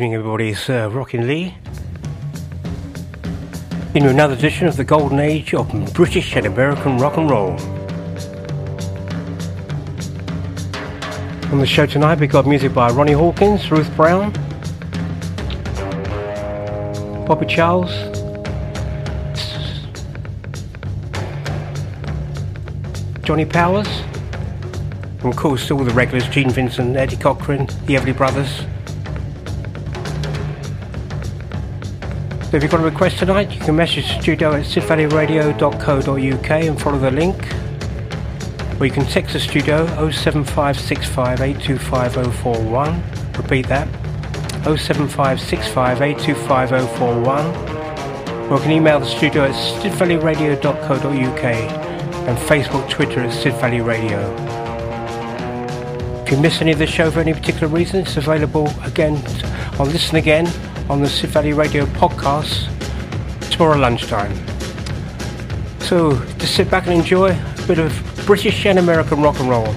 evening, everybody. It's uh, Rockin' Lee. In another edition of the golden age of British and American rock and roll. On the show tonight, we've got music by Ronnie Hawkins, Ruth Brown, Bobby Charles, Johnny Powers, and of course all the regulars, Gene Vincent, Eddie Cochran, the Everly Brothers. So if you've got a request tonight, you can message the studio at sidvalleyradio.co.uk and follow the link. Or you can text the studio 07565825041. Repeat that 07565825041. Or you can email the studio at sidvalleyradio.co.uk and Facebook, Twitter at Sid Valley Radio. If you miss any of the show for any particular reason, it's available again on Listen Again on the Sid Valley Radio podcast tomorrow lunchtime. So just sit back and enjoy a bit of British and American rock and roll.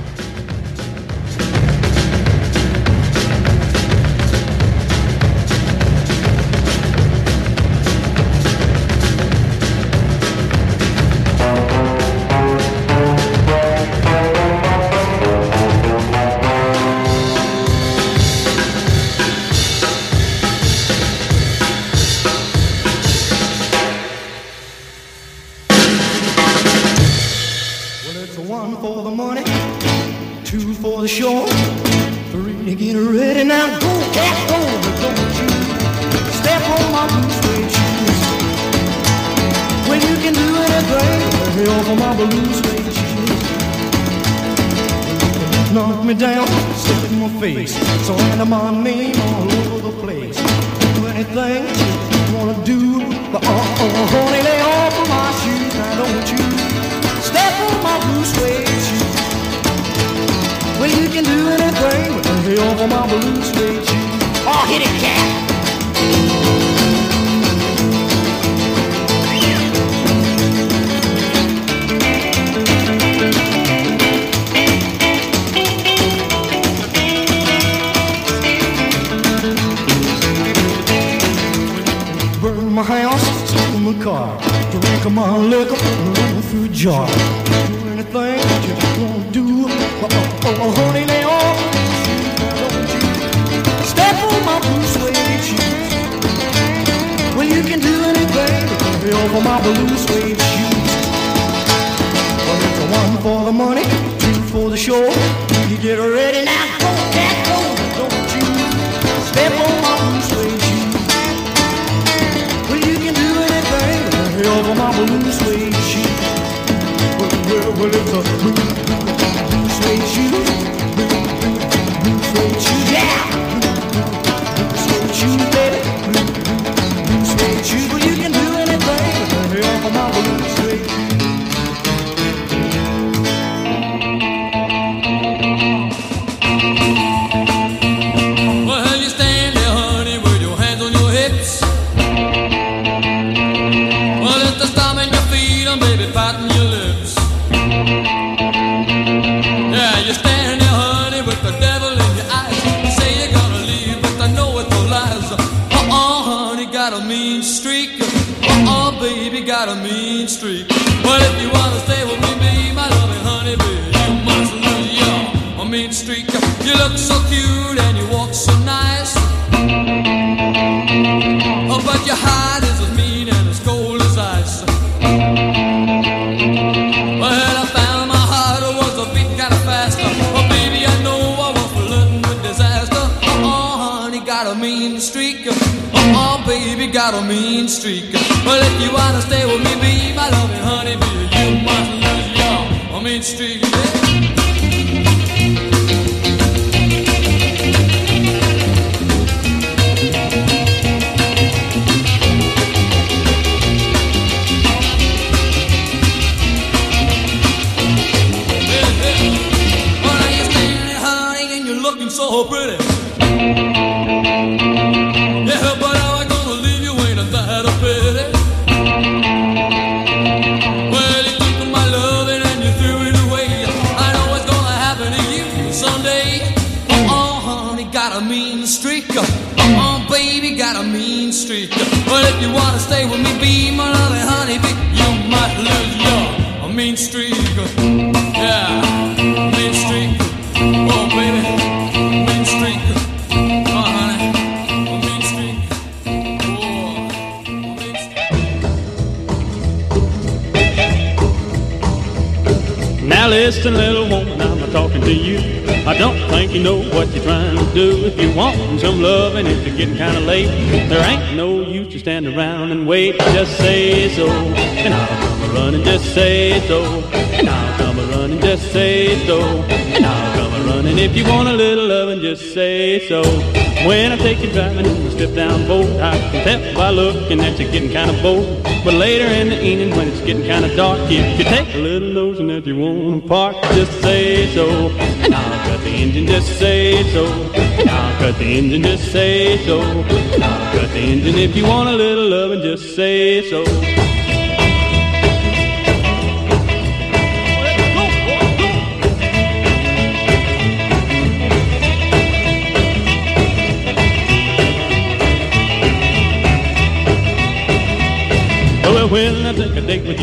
Looking that you're getting kind of bold. But later in the evening when it's getting kind of dark, if you take a little notion that you want to park, just say so. And I'll cut the engine, just say so. And I'll cut the engine, just say so. And I'll cut the engine if you want a little loving, just say so.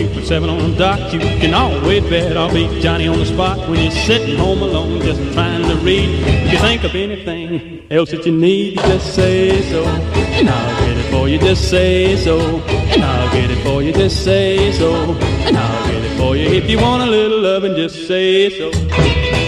You for seven on the dock, you can always bet I'll be Johnny on the spot when you're sitting home alone just trying to read. If you think of anything else that you need, just say so, and I'll get it for you. Just say so, and I'll get it for you. Just say so, and I'll get it for you. If you want a little loving, just say so.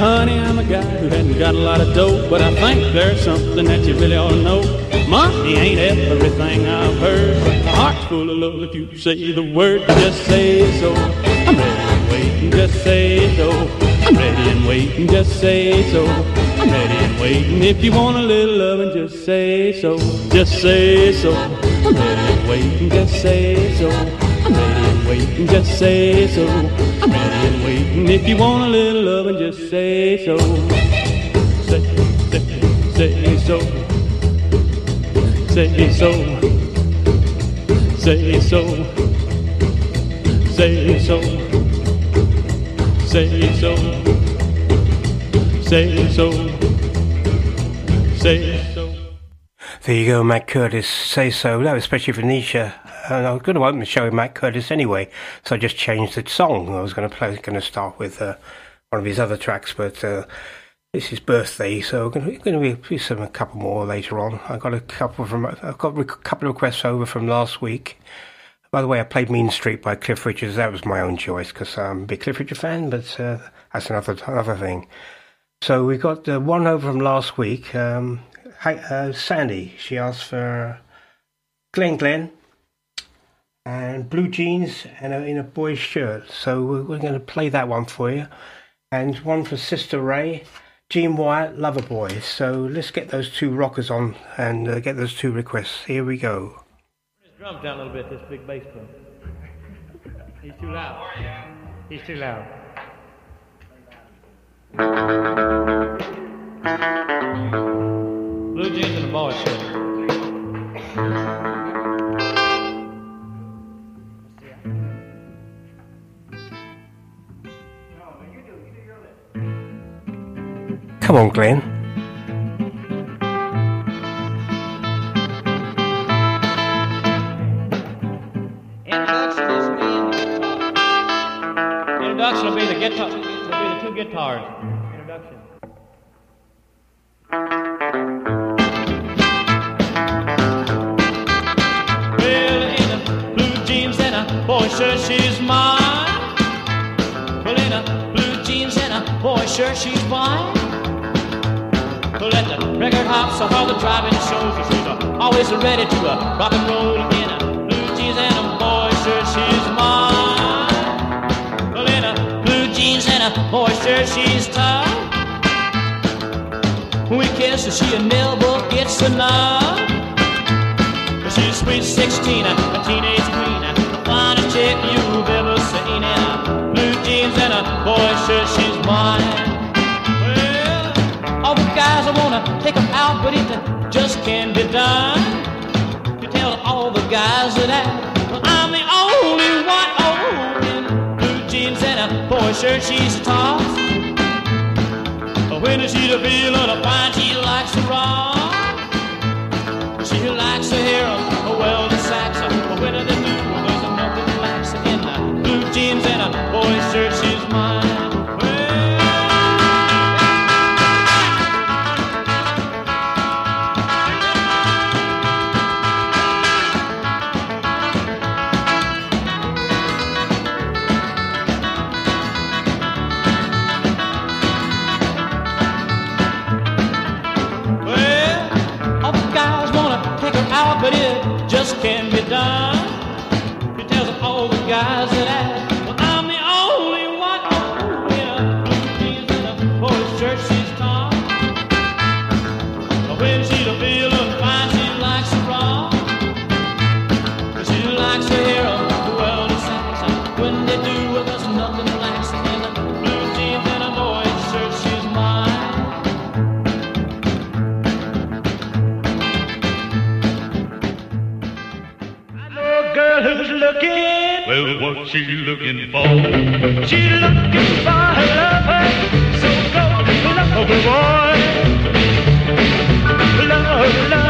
Honey, I'm a guy who hadn't got a lot of dough, but I think there's something that you really ought to know. Money ain't everything I've heard, my heart's full of love if you say the word. Just say so. I'm ready and waiting. Just say so. I'm ready and waiting. Just say so. I'm ready and waiting. If you want a little loving, just say so. Just say so. I'm ready and waiting. Just say so. Waiting. Just say so. I'm ready and waiting. If you want a little loving, just say so. Say, say, say so. Say so. Say so. Say so. Say so. Say so. Say so. There you go, Mac Curtis. Say so. That was especially for Nisha and I was going to open the show with Mac Curtis anyway, so I just changed the song. I was going to play, going to start with uh, one of his other tracks, but uh, it's his birthday, so I'm going to, be some a couple more later on. I got a couple from I've got a couple of requests over from last week. By the way, I played Mean Streak by Cliff Richards. That was my own choice because I'm a big Cliff Richard fan, but uh, that's another another thing. So we got uh, one over from last week. Um, hi, uh, Sandy, she asked for Glen Glenn and blue jeans and a, in a boy's shirt. So we're, we're going to play that one for you. And one for Sister Ray, Gene Wyatt, Lover Boy. So let's get those two rockers on and uh, get those two requests. Here we go. His drums down a little bit, this big bass player. He's too loud. He's too loud. Blue jeans and a boy's shirt. Come on, Glenn. Introduction will be the guitar. Will be the two guitars. Introduction. Well, in a blue jeans and a boy shirt, she's mine. Well, in a blue jeans and a boy shirt, she's mine let the record hop so all the driving shows you she's uh, always ready to uh, rock and roll in a blue jeans and a boy shirt she's mine. Well in a blue jeans and a boy shirt she's tied. We kiss and she never gets enough she's sweet 16 a teenage queen. The finest chick you've ever seen. In a blue jeans and a boy shirt she's mine guys, I wanna take them out, but it just can't be done. You tell all the guys that I'm the only one oh, in blue jeans and a boy shirt. She's a toss. When she's feeling fine, she likes to rock. She likes to hear a well the sax. When they do, there's nothing relax in the blue jeans and a boy shirt. Done. She looking for? She's looking for her lover. So go love her, boy. Love, love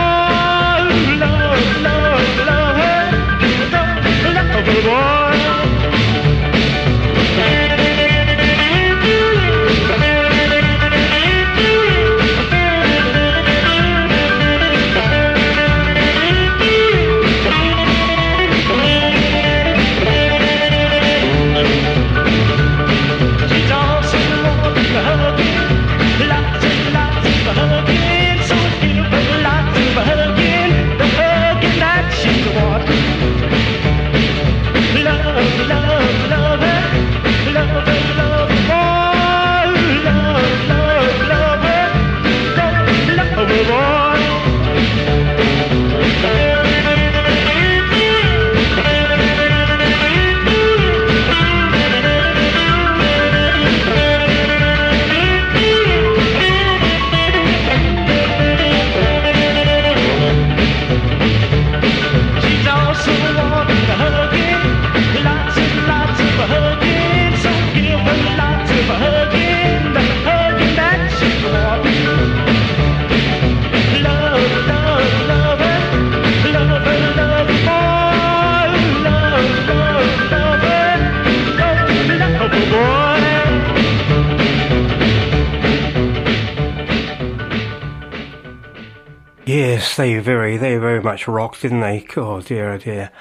Yes, they very, they very much rocked, didn't they? Oh dear, oh dear.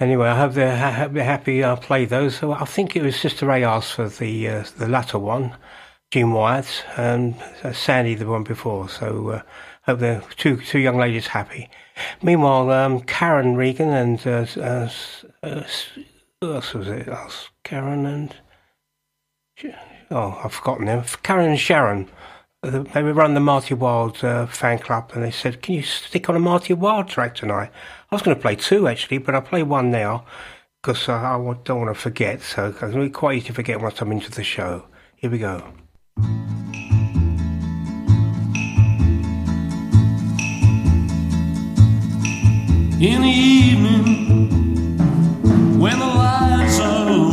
Anyway, I hope they're, ha- they're happy I played those. So I think it was Sister Ray asked for the uh, the latter one, Jim Wyatt, and uh, Sandy the one before. So uh, hope the two two young ladies happy. Meanwhile, um, Karen Regan and uh, uh, uh, who else was it? Uh, Karen and oh, I've forgotten them. Karen and Sharon. They were run the Marty Wilde uh, fan club, and they said, "Can you stick on a Marty Wilde track tonight?" I was going to play two actually, but I'll play one now because uh, I don't want to forget. So it's going to be quite easy to forget once I'm into the show. Here we go. in the evening when the lights are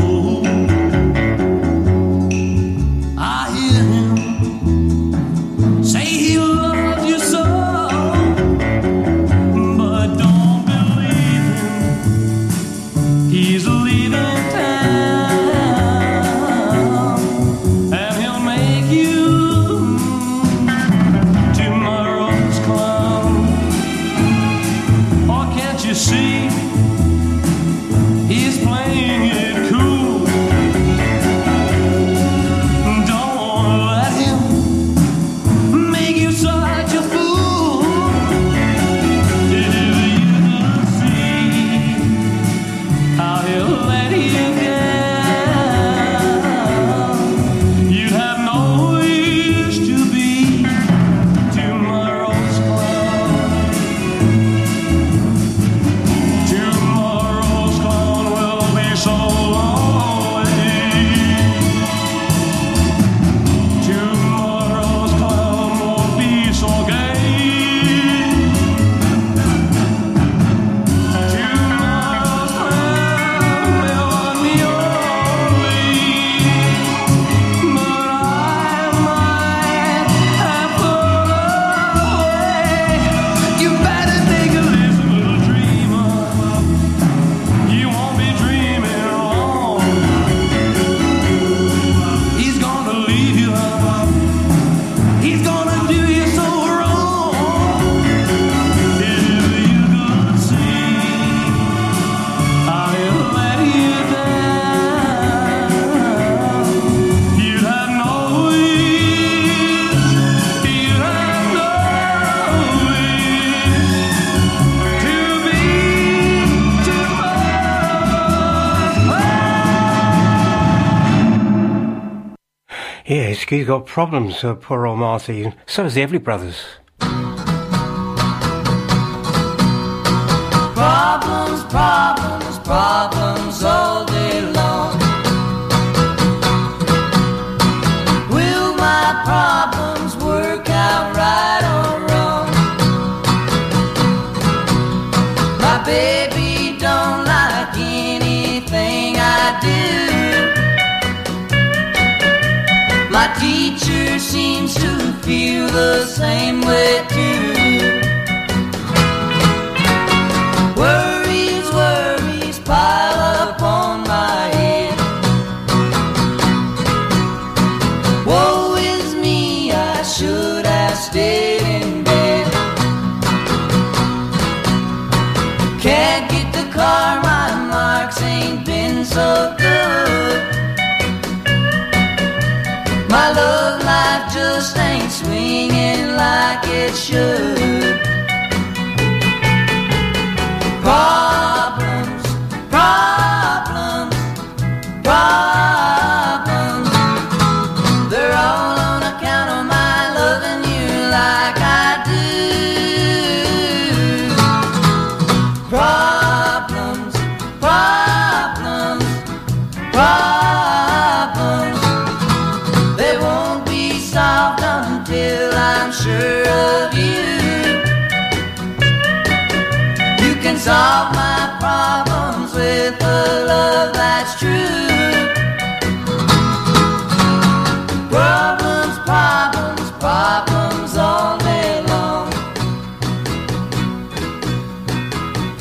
he's, got problems, uh, poor old Marty. So has the Everly Brothers.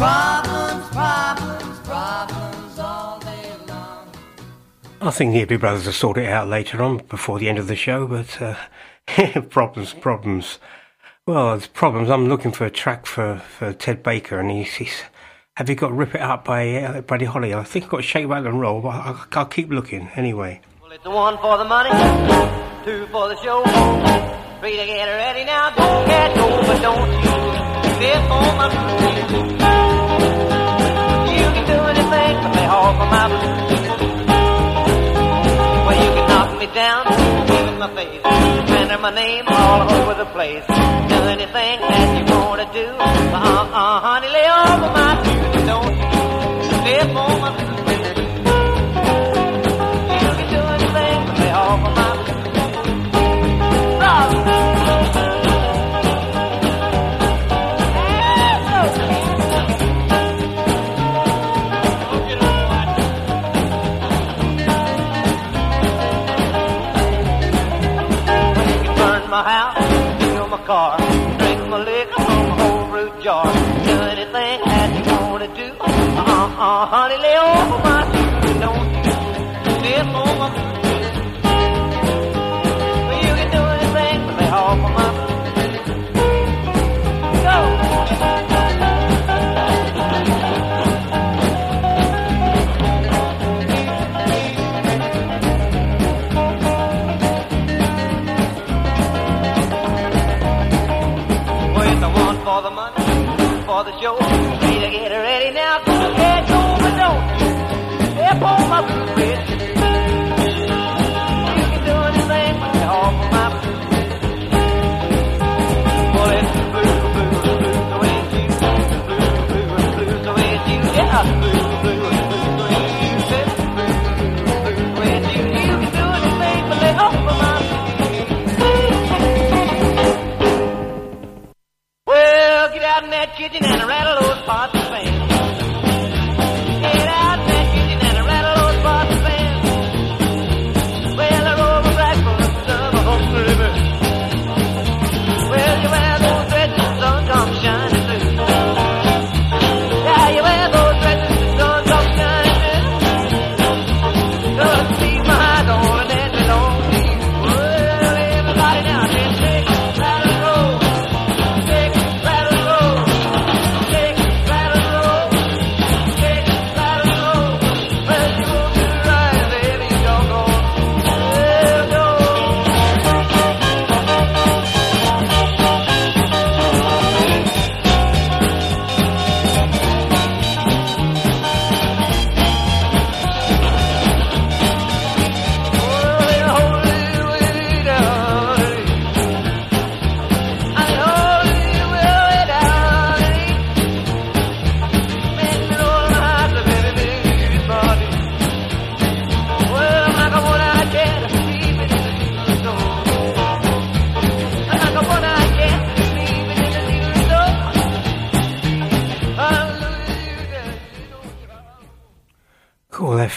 Problems, problems, problems all day long. I think the Everly Brothers will sort it out later on before the end of the show, but uh, problems, problems. Well, it's problems. I'm looking for a track for, for Ted Baker, and he's, he's have you got Rip It Up by uh, Buddy Holly? I think I've got Shake, Rattle and Roll, but I, I'll keep looking anyway. Well, it's one for the money, two for the show. Three to get ready now. Don't get go, but don't you fear for my blues. Of my blues. Well, you can knock me down, give it my face, render my name all over the place. Do anything that you wanna do. Uh, uh, honey, lay of my blues. Don't you fear for my car, drink my liquor from a whole root jar. Do anything that you wanna do. Uh uh, honey, lay over my and rattle those pots and pans.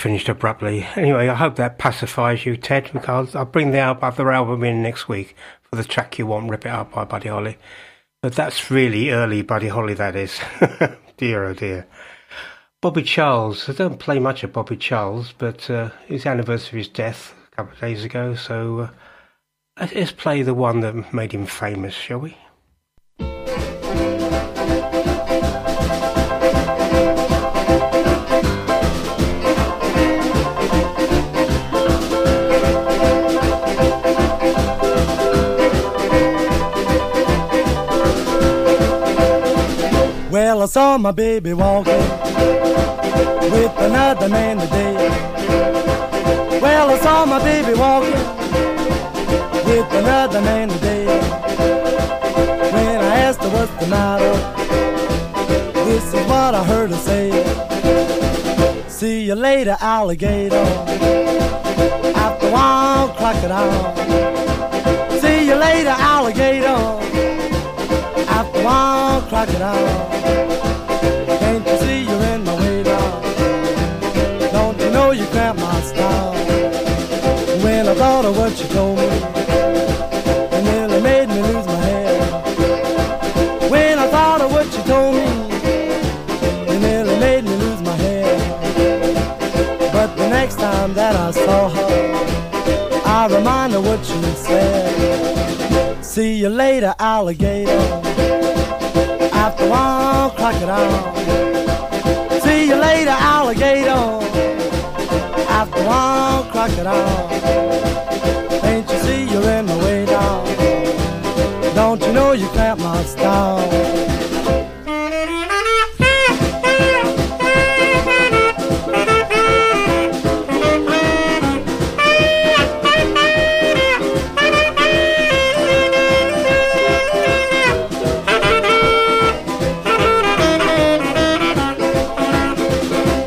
Finished abruptly. Anyway, I hope that pacifies you, Ted, because I'll bring the other album in next week for the track you want, Rip It Up by Buddy Holly. But that's really early Buddy Holly, that is. dear, oh dear. Bobby Charles. I don't play much of Bobby Charles, but uh, his anniversary of his death a couple of days ago, so uh, let's- let's play the one that made him famous, shall we? I saw my baby walking with another man today. Well, I saw my baby walking with another man today. When I asked her what's the matter, this is what I heard her say. See you later, alligator. After crocodile. See you later, alligator after crocodile. Of what you told me, it nearly made me lose my head. When I thought of what you told me, it nearly made me lose my head. But the next time that I saw her, I remind her what you said. See you later, alligator. After one crocodile. See you later, alligator. After while, crocodile. Don't you know you cramp my style?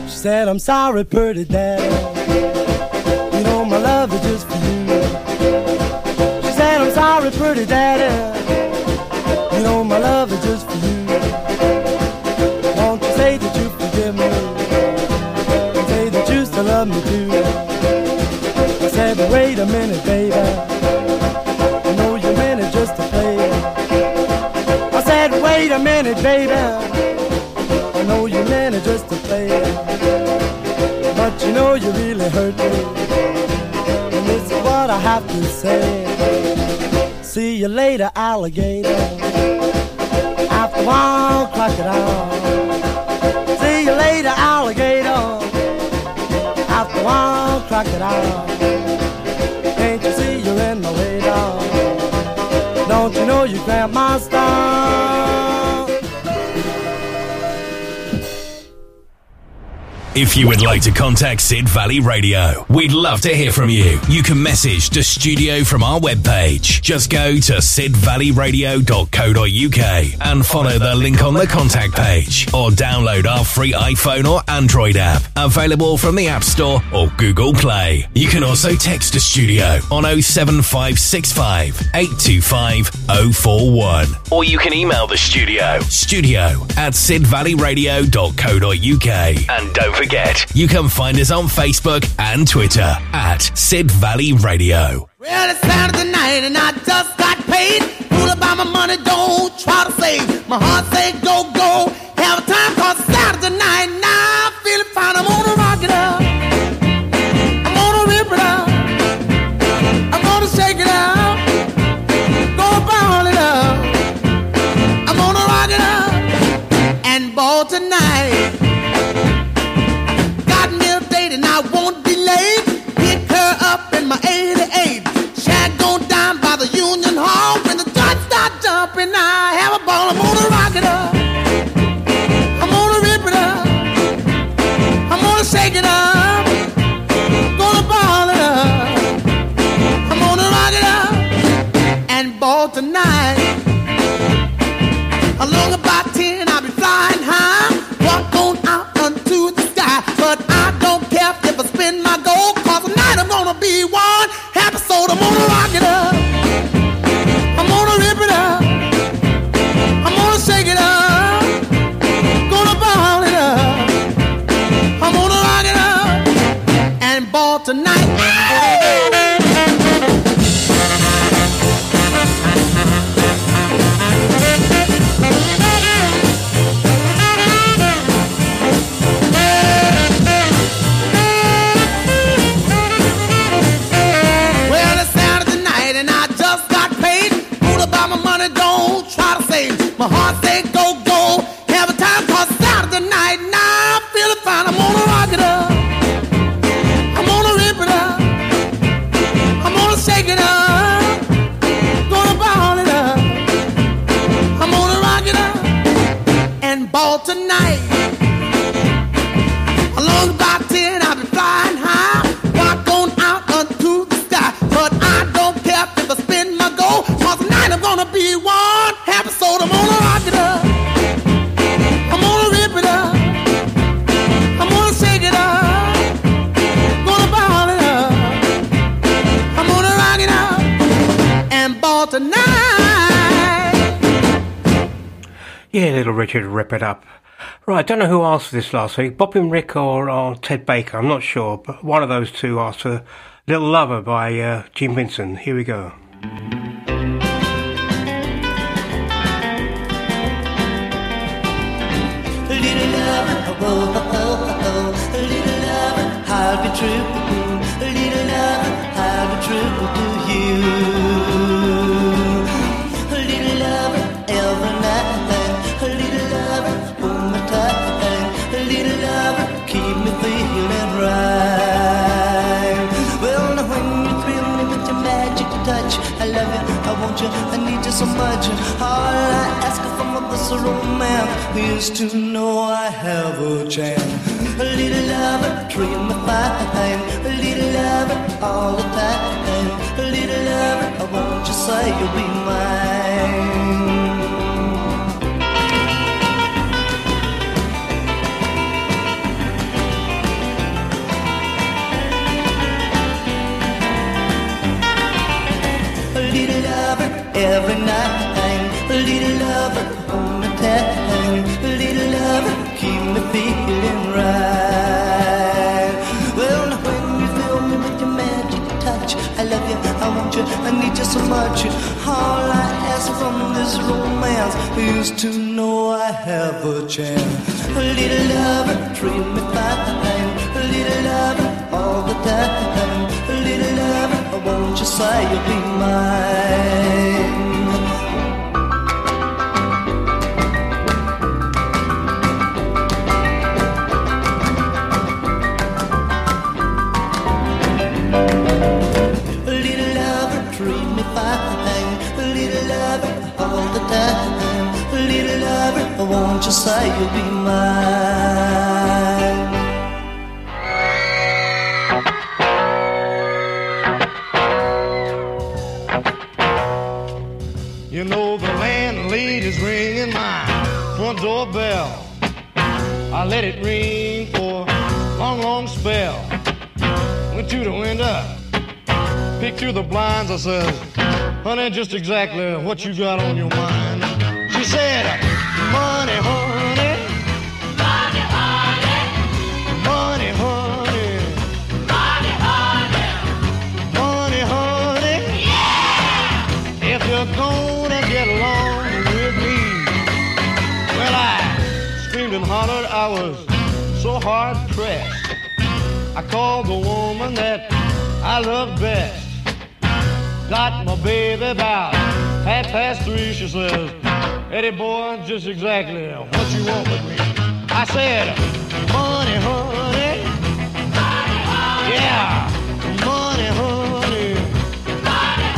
She said, I'm sorry, pretty daddy. You know my love is just for you. She said, I'm sorry, pretty daddy. You still love me too. I said, wait a minute, baby. I know you meant it just to play. I said, wait a minute, baby. I know you meant it just to play. But you know you really hurt me. And this is what I have to say. See you later, alligator. After a while, crocodile. See you later, alligator. While, crocodile. Can't you see you're in my way? Don't you know you my star? If you would like to contact Sid Valley Radio, we'd love to hear from you. You can message the studio from our webpage. Just go to sidvalleyradio.co.uk and follow the link on the contact page or download our free iPhone or Android app available from the App Store or Google Play. You can also text the studio on 07565 825 041 or you can email the studio studio at sidvalleyradio.co.uk and don't forget you can find us on Facebook and Twitter at Sid Valley Radio. Well, it's Saturday night and I just got paid. About my money, don't try to save. My heart say go, go. Have a time called Saturday night. Heart Richard, rip it up. Right, I don't know who asked for this last week, Bob and Rick or, or Ted Baker, I'm not sure, but one of those two asked for Little Lover by uh, Jim Vincent. Here we go. From this romance is to know I have a chance. A little lover, treat me fine. A little lover, all the time. A little lover, I want you say you'll be mine. A every night. A little lover want you, I need you so much. All I ask from this romance is to know I have a chance. A little lover, treat me fine. A little lover all the time. A little lover, I want you say you'll be mine. You'll be mine. You know the landlady's ringing my front door bell. I let it ring for a long, long spell. Went to the window, peeked through the blinds. I said, honey, just exactly what you got on your mind. Was so hard pressed. I called the woman that I love best. Got my baby about half past three. She says, Eddie boy, just exactly what you want with me. I said, money, honey. Money, honey. Yeah, money, honey. Money,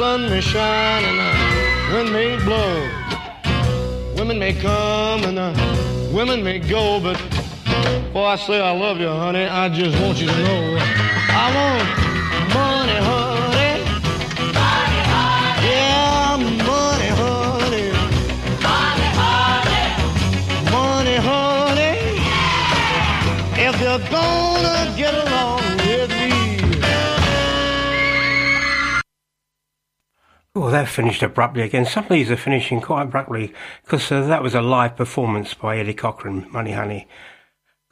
sun may shine and the wind may blow. Women may come and the women may go, but before I say I love you, honey, I just want you to know uh, I want money, honey. Money, honey. Yeah, money, honey. Money, honey. Money, honey. If you're gonna That finished abruptly again. Some of these are finishing quite abruptly because uh, that was a live performance by Eddie Cochran, Money Honey.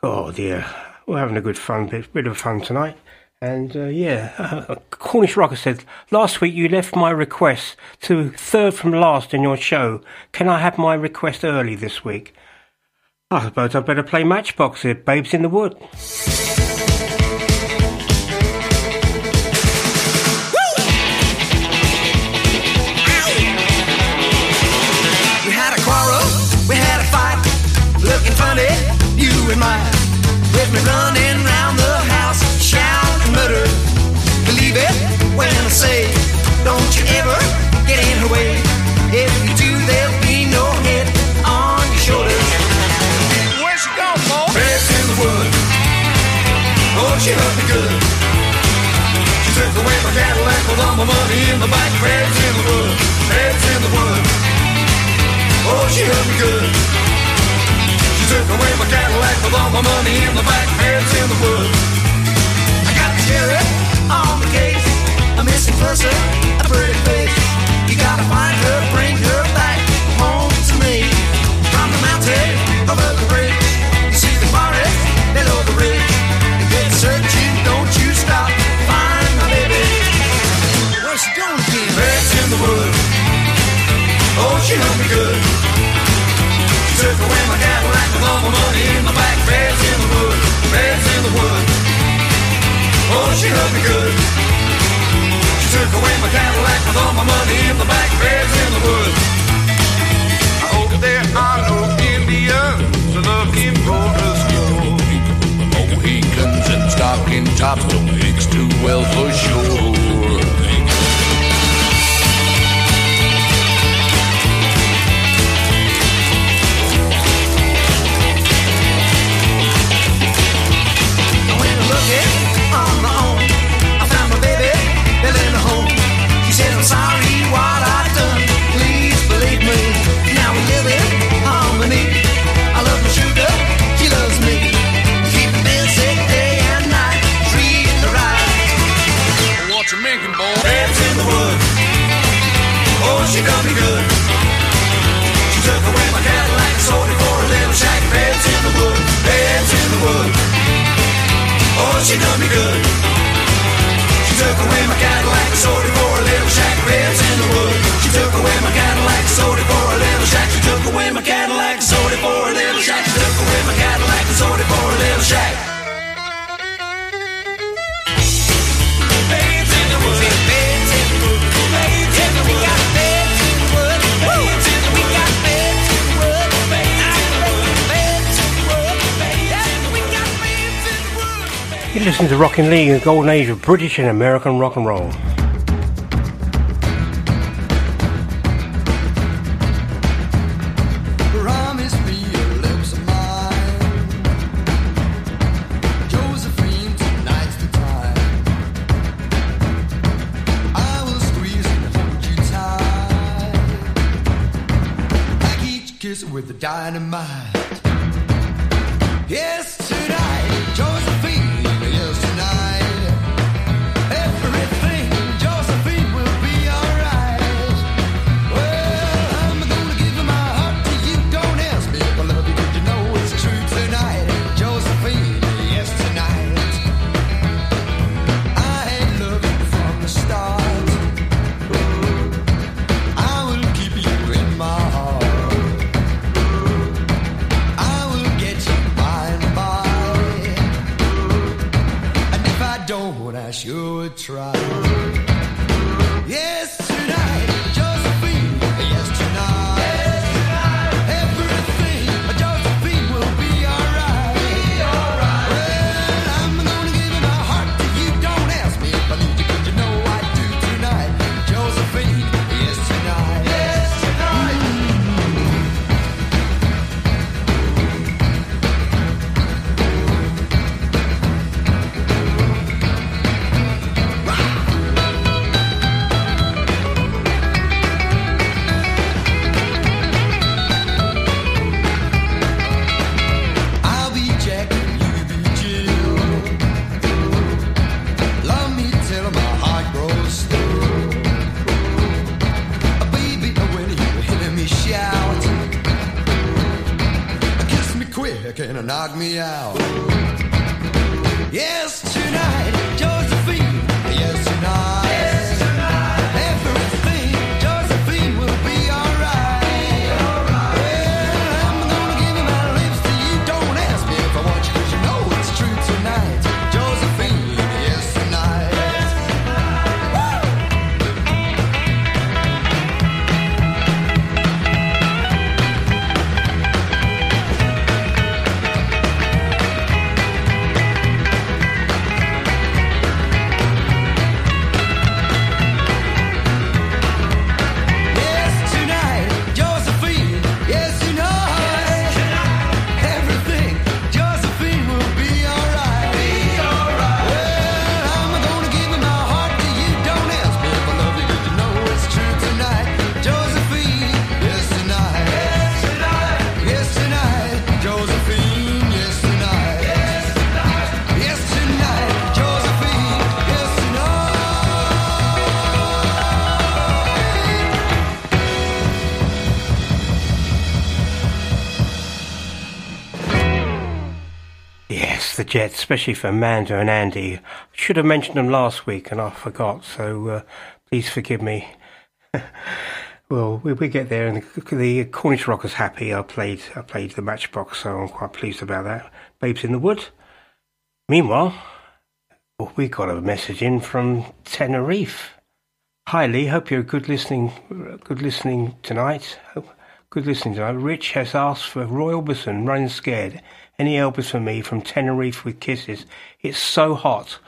Oh dear, we're having a good fun bit, bit of fun tonight. And uh, yeah, uh, Cornish Rocker said, last week you left my request to third from last in your show. Can I have my request early this week? I suppose I'd better play Matchbox here, Babes in the Wood. My money in the bank. Beds in the wood, beds in the wood. Oh, she hurt me good. She took away my Cadillac with all my money in the back, heads in the wood. I got the sheriff on the case, a missing person, a pretty face. You gotta find her, bring her Oh, she hurt me good. She took away my Cadillac with all my money in the back. Beds in the wood, beds in the wood. Oh, she hurt me good. She took away my Cadillac with all my money in the back. Beds in the wood. I hope there are no Indians looking for a score. Mohicans and stocking tops don't mix too well for sure. She done me good. She took away my Cadillac and sold it for a little shack. Beds in the wood. Beds in the wood. Oh, she done me good. She took away my Cadillac and sold it for a little shack. Beds in the wood. She took away my Cadillac and sold it for a little shack. She took away my Cadillac and sold it for a little shack. She took away my Cadillac and sold it for a little shack. Wood. You listen to Rockin' Lee, the golden age of British and American rock and roll. Jets, especially for Amanda and Andy. Should have mentioned them last week and I forgot, so uh, please forgive me. well, we, we get there, and the, the Cornish Rockers happy. I played I played the Matchbox, so I'm quite pleased about that. Babes in the Wood. Meanwhile, well, we got a message in from Tenerife. Hi Lee, hope you're good listening. Good listening tonight. Good listening tonight. Rich has asked for Roy Orbison, Running Scared. Any Elvis for me from Tenerife with kisses. It's so hot.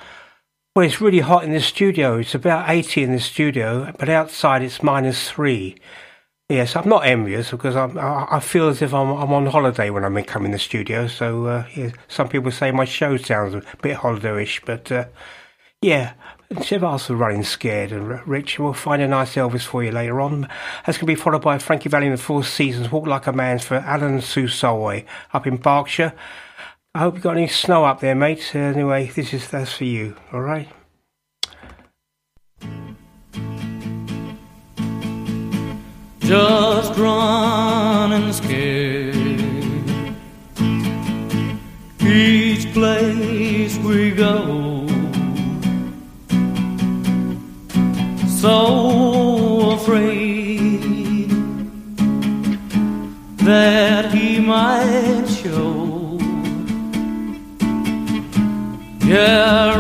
Well, it's really hot in the studio. It's about 80 in the studio, but outside it's minus three. Yes, I'm not envious because I'm, I feel as if I'm, I'm on holiday when I'm in, come in the studio. So uh, yeah, some people say my show sounds a bit holidayish, but uh, yeah, Asked for Running Scared, and Rich will find a nice Elvis for you later on. That's going to be followed by Frankie Valli and the Four Seasons, Walk Like a Man for Alan Sue Solway up in Berkshire. I hope you've got any snow up there, mate. Uh, anyway, this is that's for you, all right? just running scared. Each place we go, so afraid that he might show. Yeah,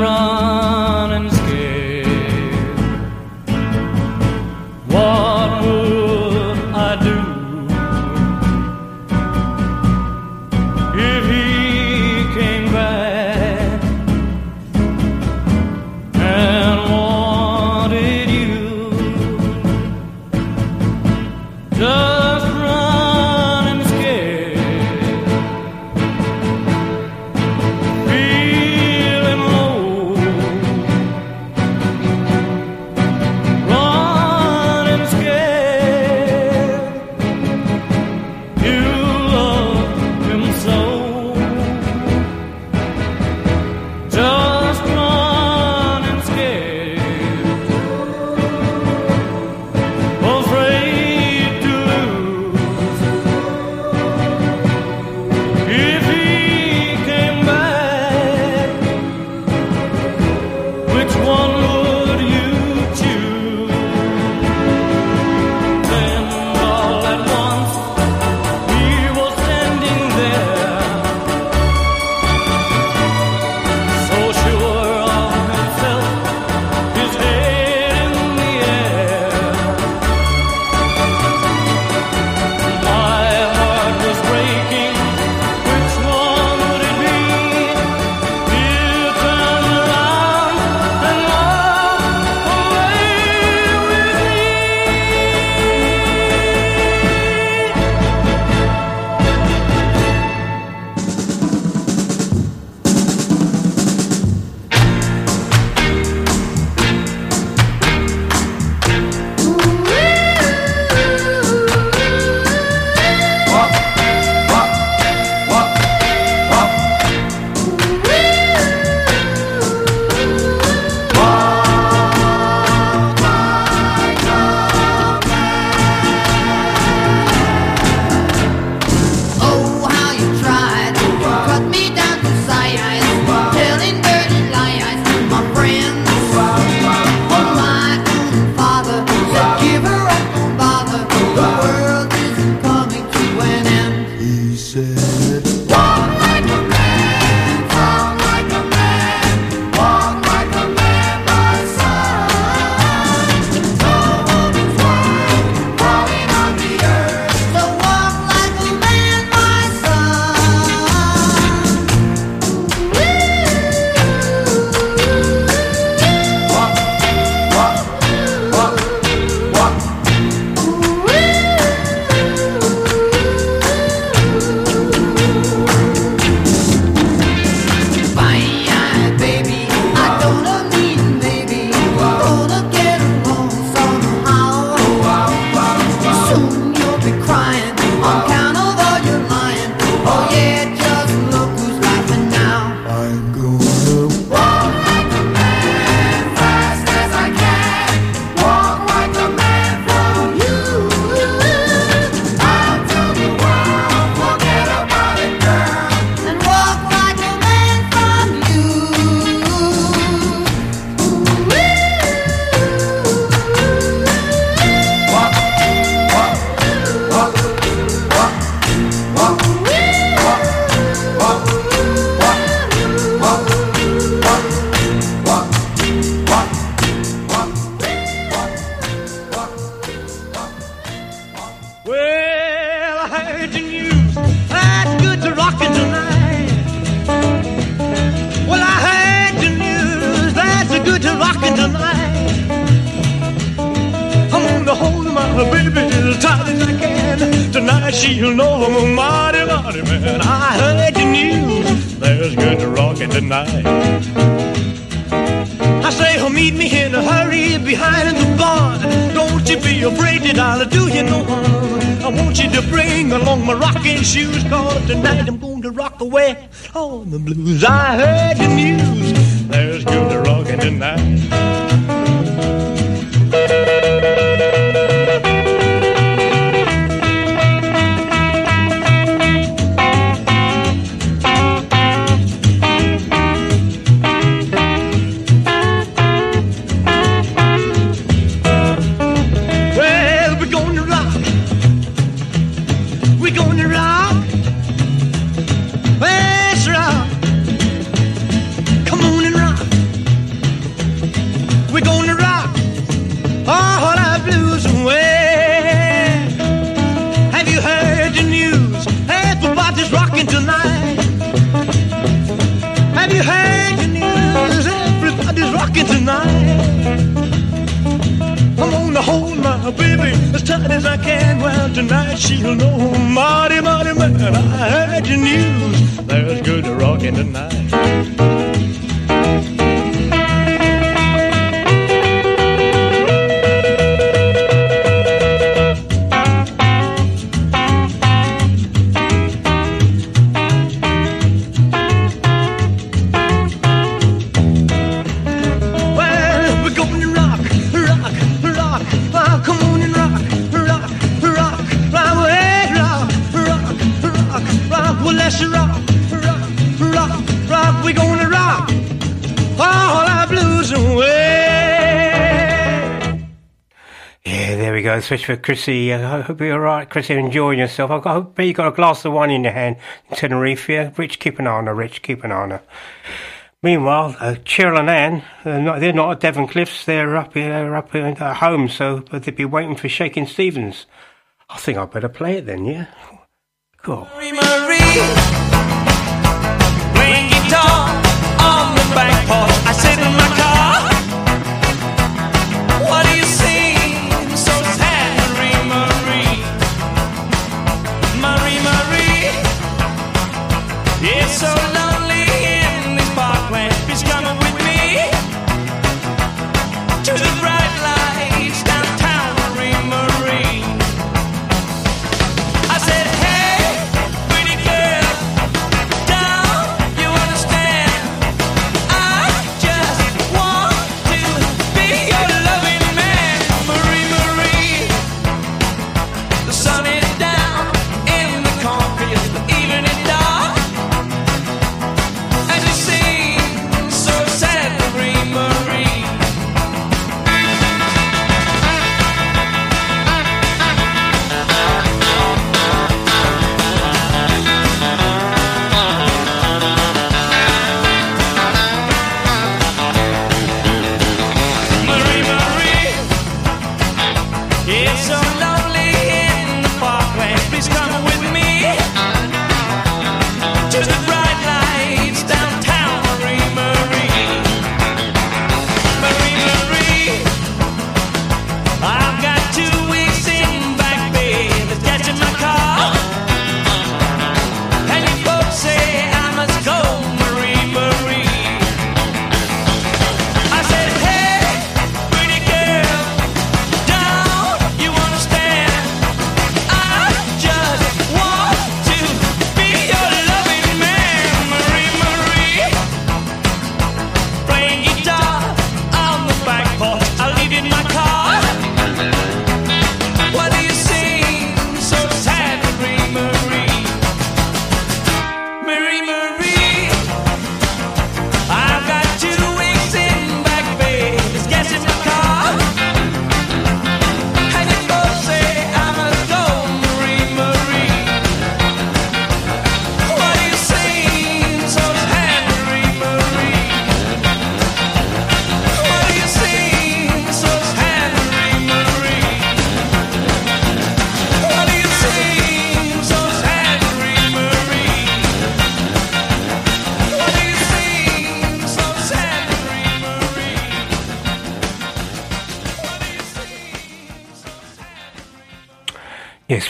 meet me in a hurry behind the barn. Don't you be afraid that I'll do you no harm. I want you to bring along my rocking shoes, cause tonight I'm going to rock away all the blues. I heard the news, there's good rocking tonight. As I can. Well, tonight she'll know, mighty, mighty man. I heard the news. There's good rocking tonight. Especially for Chrissy. I hope you're all right, Chrissy. Enjoying yourself. I hope you got a glass of wine in your hand in Tenerife. Rich, keep an eye on her. Rich, keep an eye on her. Meanwhile, uh, Cheryl and Ann, uh, not, they're not at Devon Cliffs. They're up here, they're up here at home, so they'd be waiting for Shakin' Stevens. I think I'd better play it then, yeah? Cool. Marie, Marie,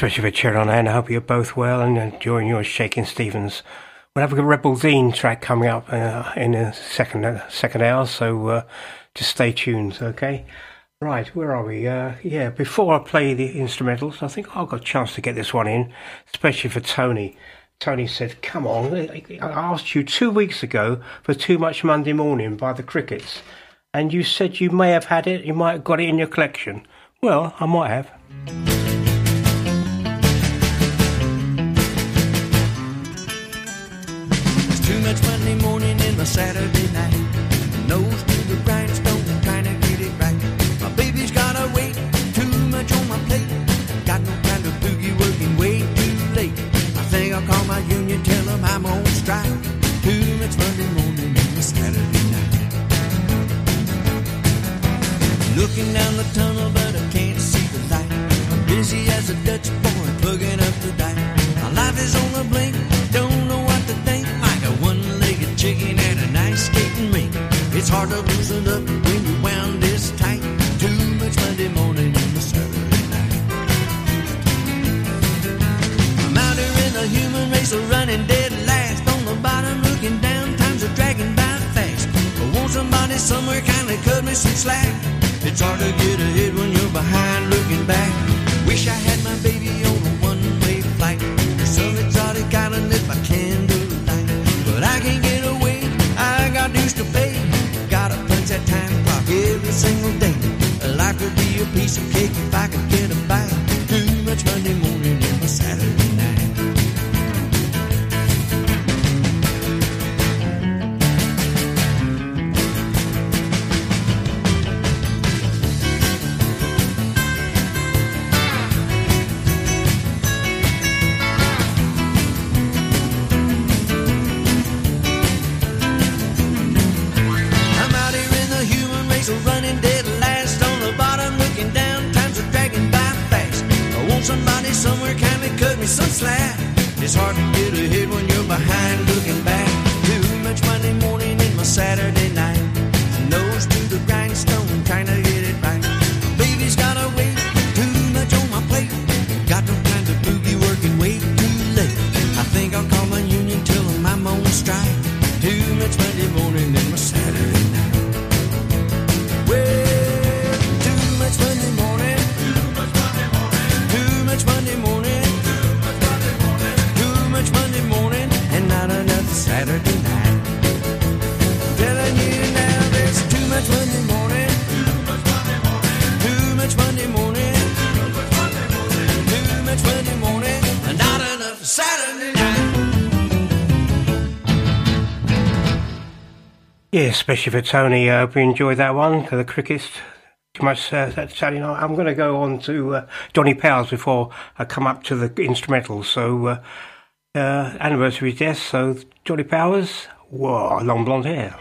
especially for Cheryl and Ann. I hope you're both well and enjoying your Shakin' Stevens. We'll have a Rebel Dean track coming up uh, in a second uh, second hour, so uh, just stay tuned, okay? Right, where are we? Uh, yeah, before I play the instrumentals, I think I've got a chance to get this one in, especially for Tony. Tony said, Come on, I asked you two weeks ago for Too Much Monday Morning by the Crickets, and you said you may have had it, you might have got it in your collection. Well, I might have. Looking down the tunnel, but I can't see the light. I'm busy as a Dutch boy, plugging up the dike. My life is on the blink, don't know what to think. Like a one-legged chicken at an ice skating rink. It's hard to loosen up when you're wound this tight. Too much Monday morning and the Saturday night. I'm out here in the human race, a running dead last. On the bottom, looking down, times are dragging by fast. I want somebody somewhere kindly cut me some slack. It's hard to get ahead when you're behind looking back. Wish I had my baby on a one-way flight. Some exotic island lit by candlelight. But I can't get away, I got dues to pay. Gotta punch that time clock every single day. Life would be a piece of cake if I could get a bite. Too much Monday morning and my Saturday running dead last. On the bottom, looking down, times are dragging by fast. I want somebody somewhere kindly cut me some slack. It's hard to get ahead when you're behind looking back. Too much Monday morning and my Saturday night. Yeah, especially for Tony. I hope you enjoyed that one. The crickets, too much uh, Saturday night. I'm going to go on to uh, Johnny Powers before I come up to the instrumentals. So, uh, uh, anniversary death. So, Johnny Powers, whoa, long blonde hair.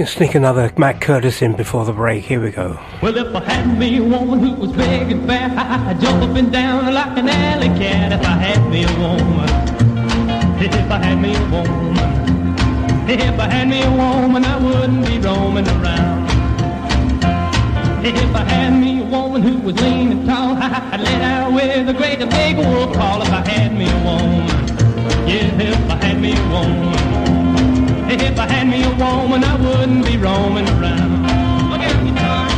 Can sneak another Mac Curtis in before the break. Here we go. Well, if I had me a woman who was big and fat, I'd jump up and down like an alley cat. If I had me a woman, if I had me a woman, if I had me a woman, I wouldn't be roaming around. If I had me a woman who was lean and tall, I'd let with a great big wolf call. If I had me a woman, yeah, if I had me a woman. If I had me a woman, I wouldn't be roaming around. Look at Tom.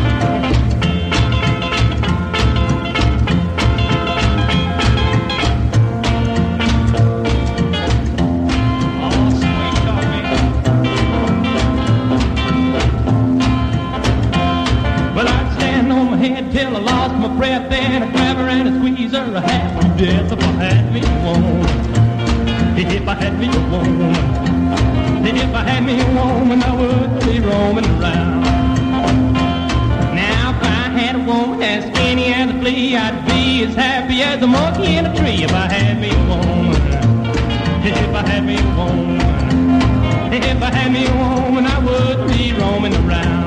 Well, I'd stand on my head till I lost my breath, then I'd grab her and I'd squeeze her half to death as a monkey in a tree. If I had me a woman, if I had me a woman, if I had me a woman, I would be roaming around.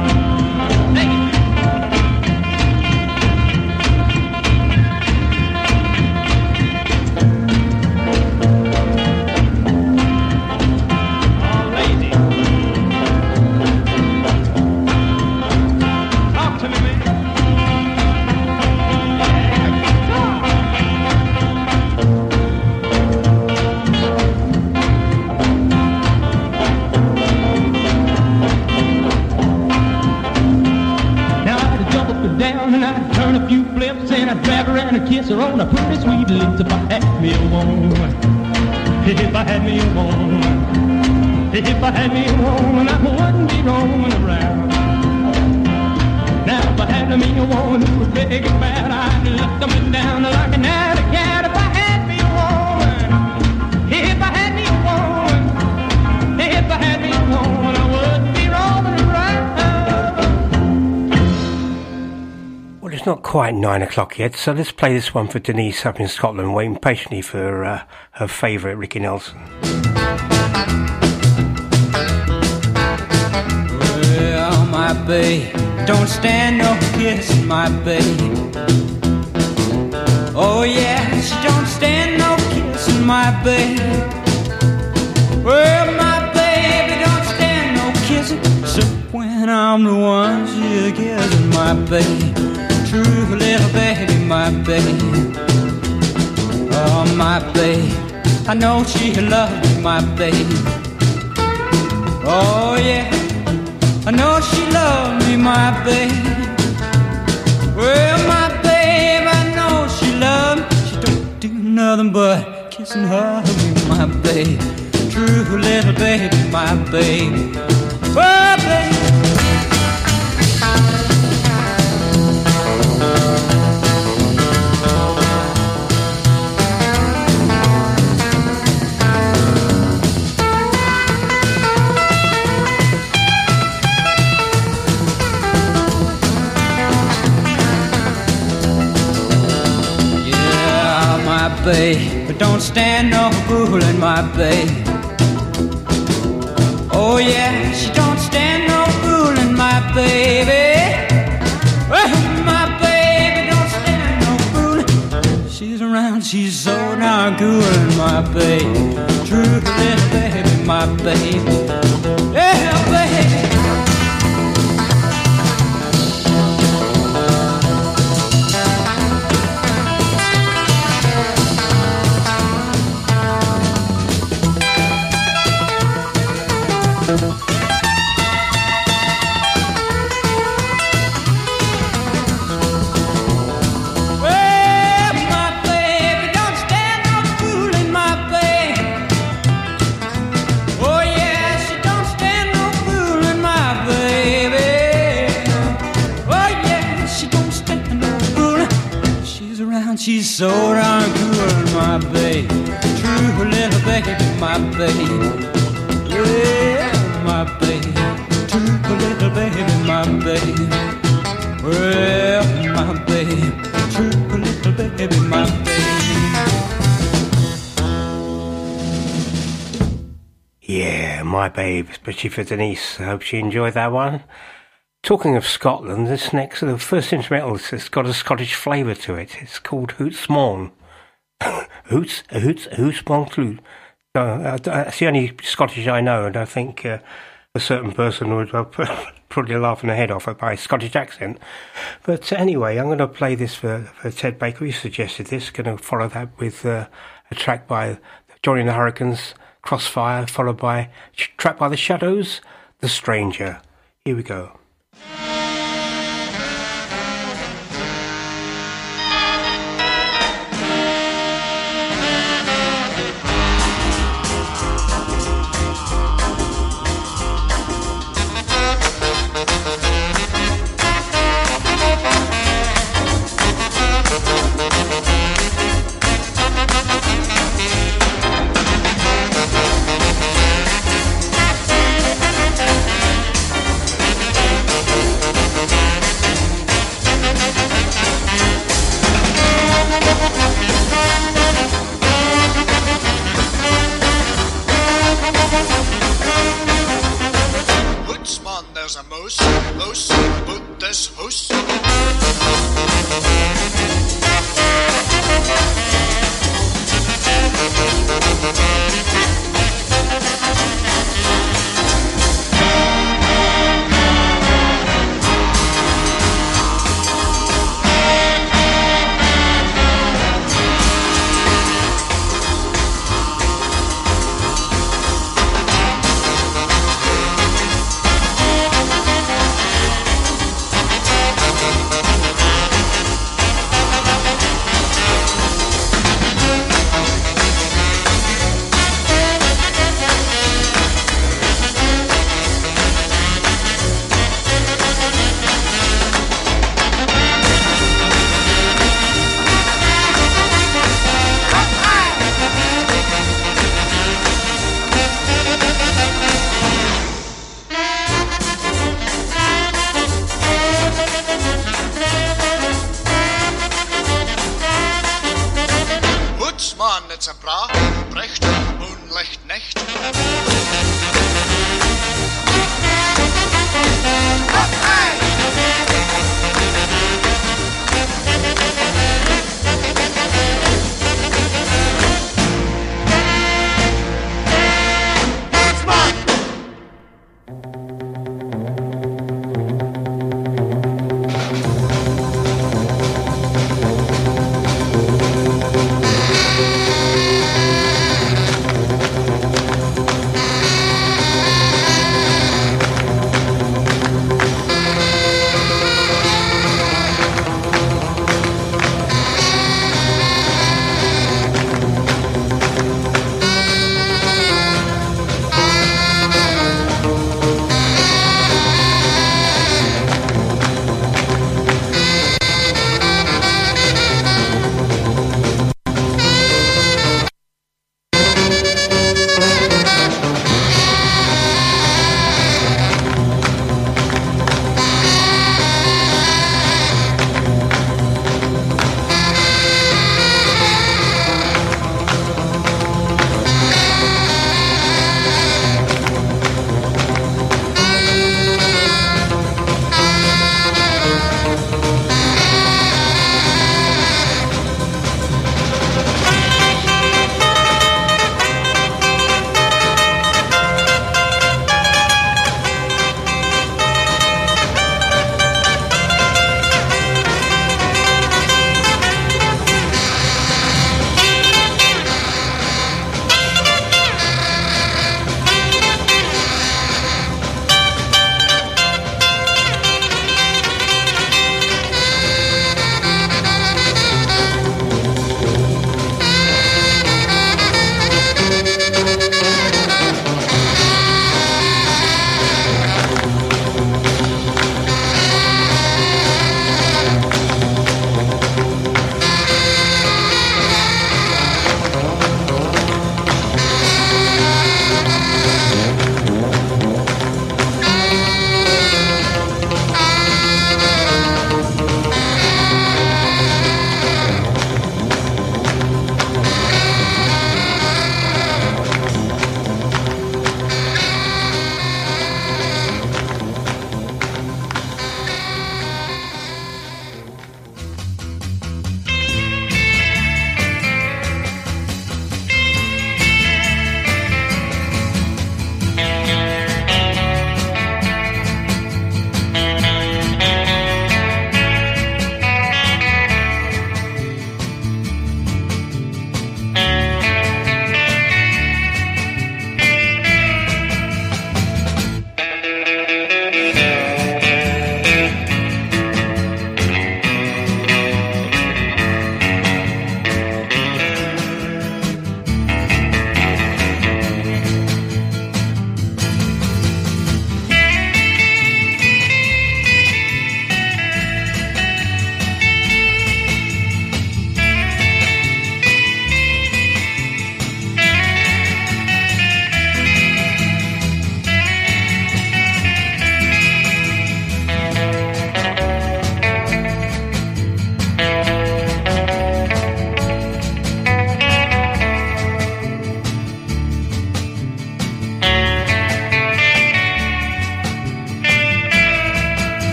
On pretty sweet lips if I had me a woman. If I had me a woman. If I had me a woman, I wouldn't be roaming around. Now if I had me a woman who was big and fat, I'd look and down like an alley cat. Quite nine o'clock yet, so let's play this one for Denise up in Scotland, waiting patiently for uh, her favourite Ricky Nelson. Well, my babe, don't stand no kissing my babe. Oh yeah, she don't stand no kissing my babe. Well, my baby don't stand no kissing. So when I'm the one she's kissing my babe, true little baby, my babe. Oh, oh my babe, I know she loves me, my babe. Oh yeah. I know she loved me, my babe. Well, my babe, I know she loved me. She don't do nothing but kiss and hug me, my babe. True little baby, my babe. Oh, babe. Babe, but don't stand no fooling, my babe. Oh yeah, she don't stand no fooling, my baby. My baby don't stand no. She's around, she's so darn good, my babe. True little baby, my baby. Little baby, my babe. Well, my. True little baby, my babe. Yeah, my babe, especially for Denise. I hope she enjoyed that one. Talking of Scotland, this next, the first instrumental has got a Scottish flavour to it. It's called Hoots Mon. Hoots, Hoots, Hoots Mon Flute. Uh, that's the only Scottish I know, and I think uh, a certain person would probably laughing their head off at my Scottish accent. But anyway, I'm going to play this for, for Ted Baker. He suggested this. Going to follow that with uh, a track by Johnny and the Hurricanes, Crossfire, followed by Trapped by the Shadows, The Stranger. Here we go.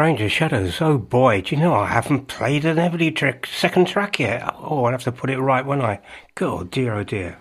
Stranger Shadows. Oh boy, do you know I haven't played an Everly track, second track yet? Oh, I'll have to put it right, won't I? God, dear, oh dear.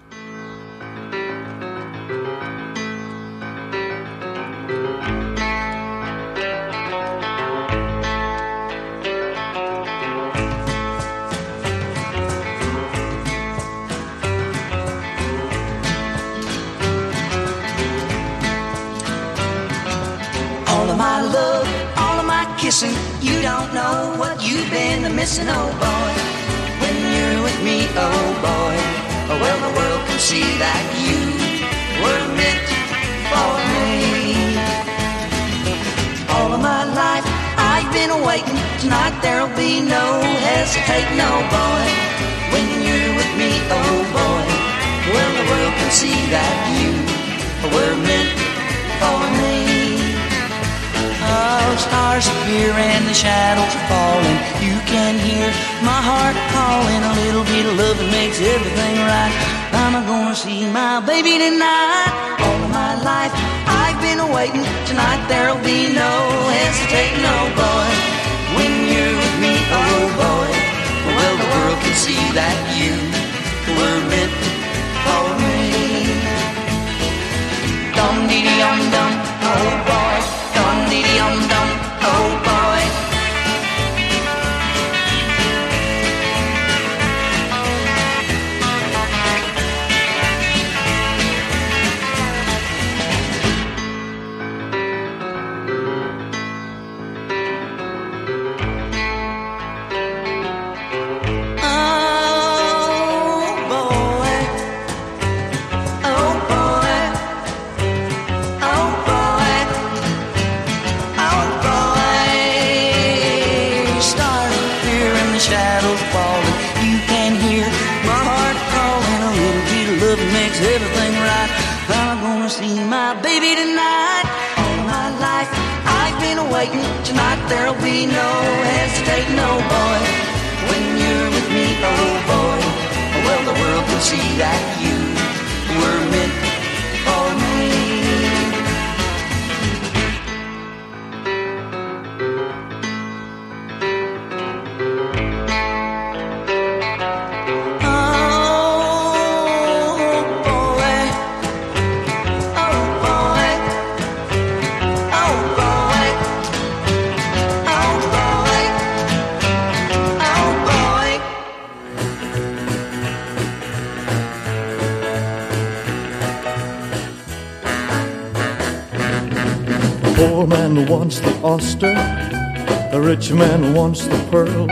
Wants the pearl.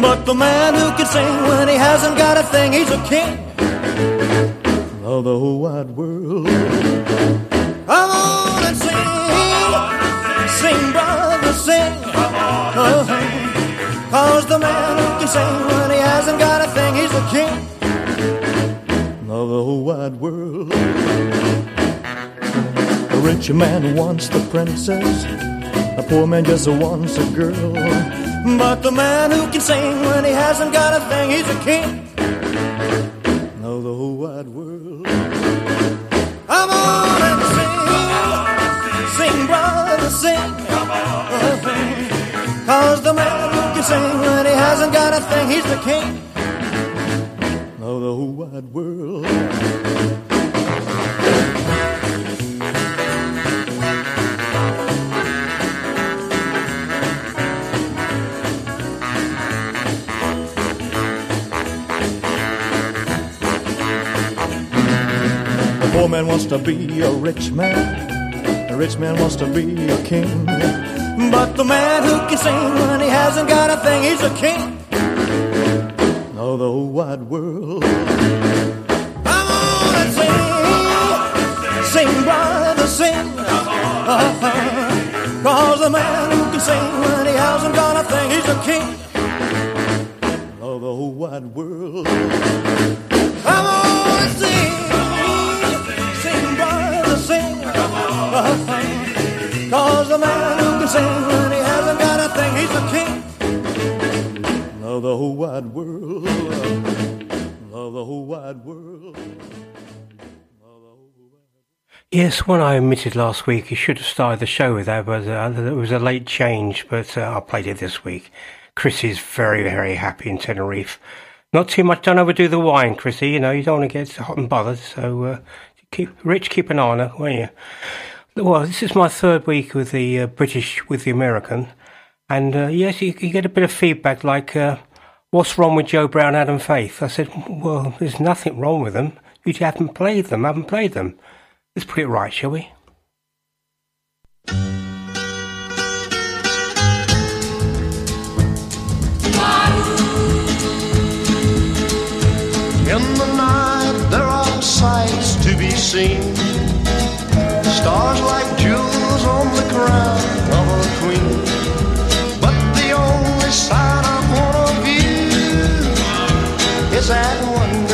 But the man who can sing when he hasn't got a thing, he's a king of the whole wide world. Come on and sing, sing, brother, sing. Oh, Cause the man who can sing when he hasn't got a thing, he's the king of the whole wide world. The rich man wants the princess, a poor man just wants a girl. But the man who can sing when he hasn't got a thing, he's a king of the whole wide world. Come on and sing, sing, brother, sing. Cause the man who can sing when he hasn't got a thing, he's the king of the whole wide world. Poor man wants to be a rich man. The rich man wants to be a king. But the man who can sing when he hasn't got a thing, he's a king of the whole wide world. Come on and sing, sing, brother, sing. Cause the man who can sing when he hasn't got a thing, he's a king of the whole wide world. Come on and sing, when he hasn't got a thing, he's the king of the whole wide world. Of the whole wide world. Yes, one I omitted last week. You should have started the show with that, but uh, it was a late change, but uh, I played it this week. Chris is very, very happy in Tenerife. Not too much, don't overdo the wine, Chrissy. You know, you don't want to get hot and bothered, so uh, keep Rich, keep an eye on her, won't you? Well, this is my third week with the uh, British, with the American, and uh, yes, you, you get a bit of feedback like, uh, what's wrong with Joe Brown, Adam Faith? I said, well, there's nothing wrong with them. You haven't played them, haven't played them. Let's put it right, shall we? In the night, there are sights to be seen. Stars like jewels on the crown of a queen. But the only sign I want of you is that wonderful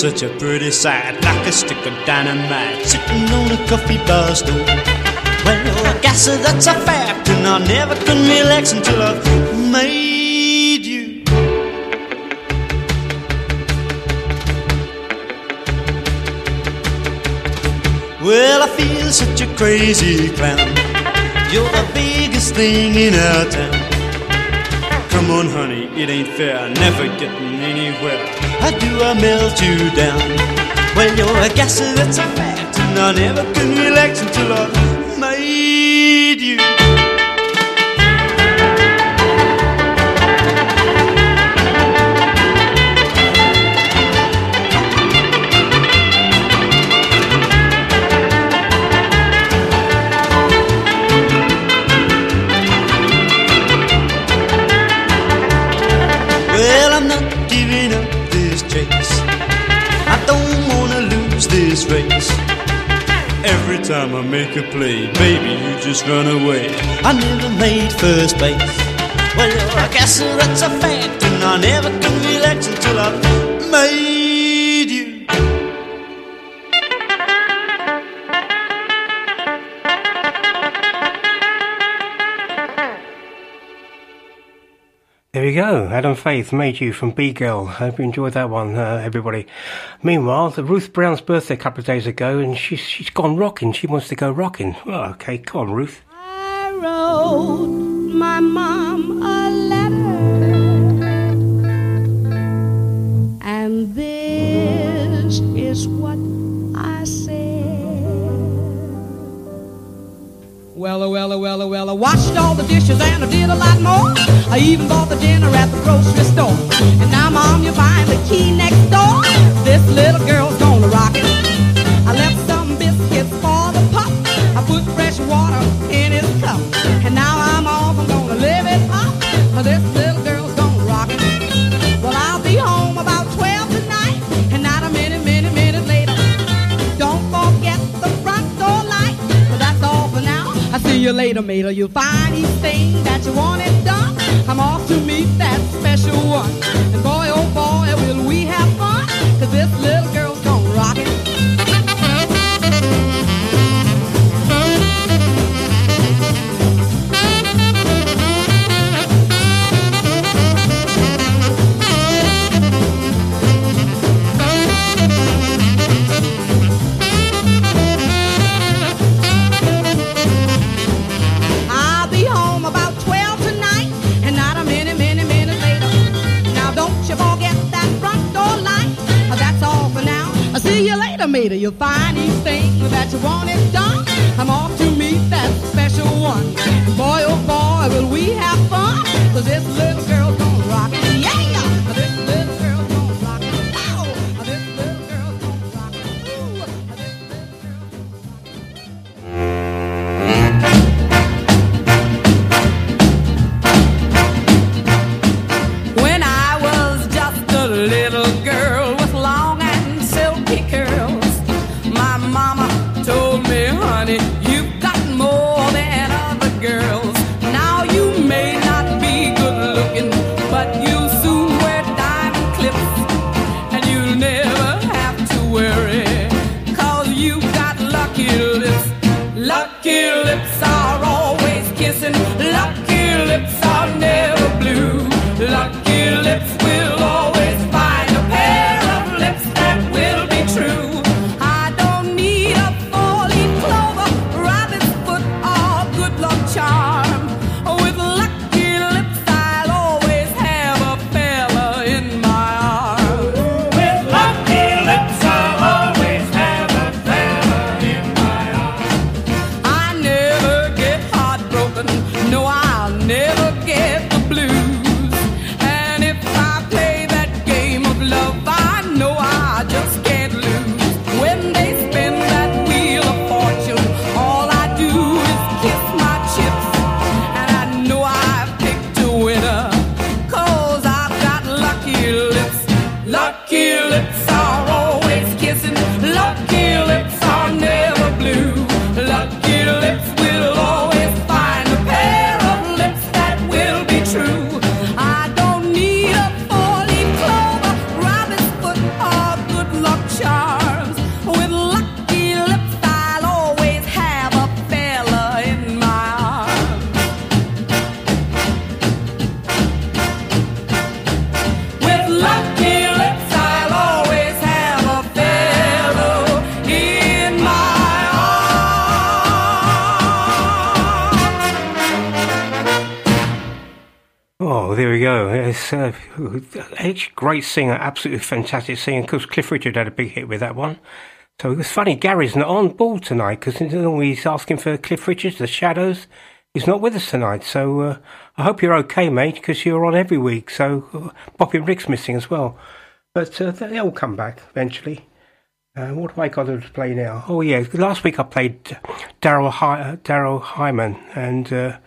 such a pretty sight, like a stick of dynamite, sitting on a coffee bar stool. Well, I guess that's a fact, and I never can relax until I've made you. Well, I feel such a crazy clown. You're the biggest thing in our town. Come on, honey, it ain't fair. Never getting anywhere. How do I melt you down? When you're a gas that's a fact, and I never can relax until I've time I make a play, baby, you just run away. I never made first base. Well, I guess that's a fact, and I never can relax until I've made you. There you go. Adam Faith made you from Beat Girl. Hope you enjoyed that one, uh, everybody. Meanwhile, the Ruth Brown's birthday a couple of days ago, and she's she's gone rocking. She wants to go rocking. Well, okay, come on, Ruth. I wrote my mom a letter, and this Well, uh, well, uh, well, uh, well, I washed all the dishes and I did a lot more. I even bought the dinner at the grocery store. And now, Mom, you're buying the key next door. This little girl's gonna rock it. I left some biscuits for the pup. I put fresh water in his cup. And now I'm off, I'm gonna live it up. For This you later, mater. You'll find each thing that you want wanted done. I'm off to meet that special one. And boy, oh boy, will we have fun. Cause this little girl's gonna rock it. You'll thing that you want is done. I'm off to meet that special one. Boy, oh boy, will we have fun. Cause this little Great singer, absolutely fantastic singer. Of course, Cliff Richard had a big hit with that one. So it was funny. Gary's not on board tonight because he's asking for Cliff Richards, The Shadows. He's not with us tonight. So uh, I hope you're okay, mate, because you're on every week. So uh, Bobby Rick's missing as well. But uh, they'll come back eventually. Uh, what have I got to play now? Oh yeah, last week I played Daryl Hy- Daryl Hyman and uh,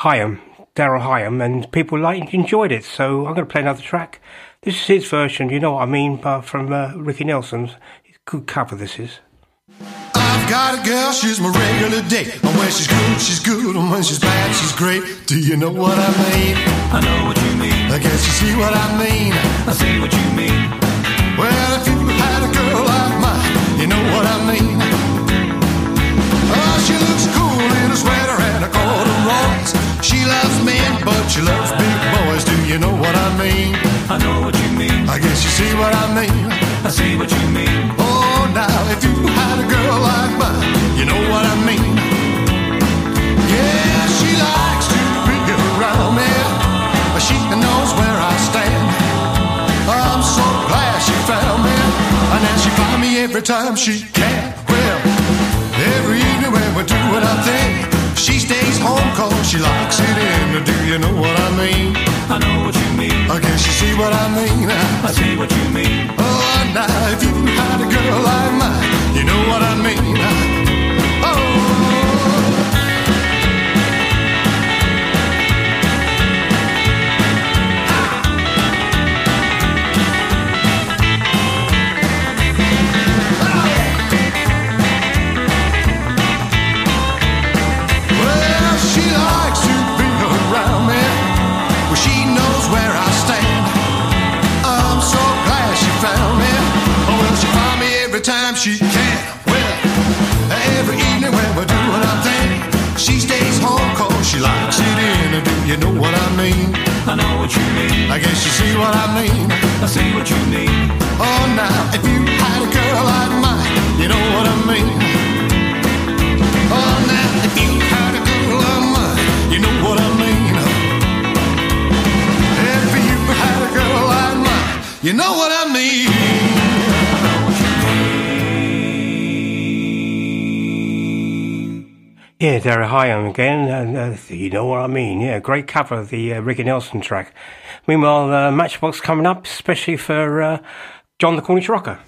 Higham, Darrel Higham, and people like enjoyed it. So I'm going to play another track. This is his version. You know what I mean? But from uh, Ricky Nelson's, good cover. This is. I've got a girl, she's my regular date. And when she's good, she's good. And when she's bad, she's great. Do you know what I mean? I know what you mean. I guess you see what I mean. I see what you mean. Well, if you had a girl like mine, you know what I mean. Oh, she looks cool in a sweater and a corduroys. She loves men, but she loves big boys. Do you know what I mean? I know what you mean. I guess you see what I mean. I see what you mean. Oh, now if you had a girl like mine, you know what I mean. Yeah, she likes to be around me. She knows where I stand. I'm so glad she found me. And then she find me every time she can. Well, every evening when we're what I think, she stays home 'cause she likes it in. Do you know what I mean? I know what you mean. I guess you see what I mean. I see what you mean. Oh, now if you had a girl like mine, you know what I mean. Time she can. Well, every evening when we're doing our thing, she stays home 'cause she likes it in. Do you know what I mean? I know what you mean. I guess you see what I mean. I see what you mean. Oh, now, if you had a girl like mine, you know what I mean. Oh, now, if you had a girl like mine, you know what I mean. If you had a girl like mine, you know what I mean. Yeah, Derek Higham again, and uh, you know what I mean. Yeah, great cover of the uh, Ricky Nelson track. Meanwhile, uh, Matchbox coming up, especially for uh, John the Cornish Rocker.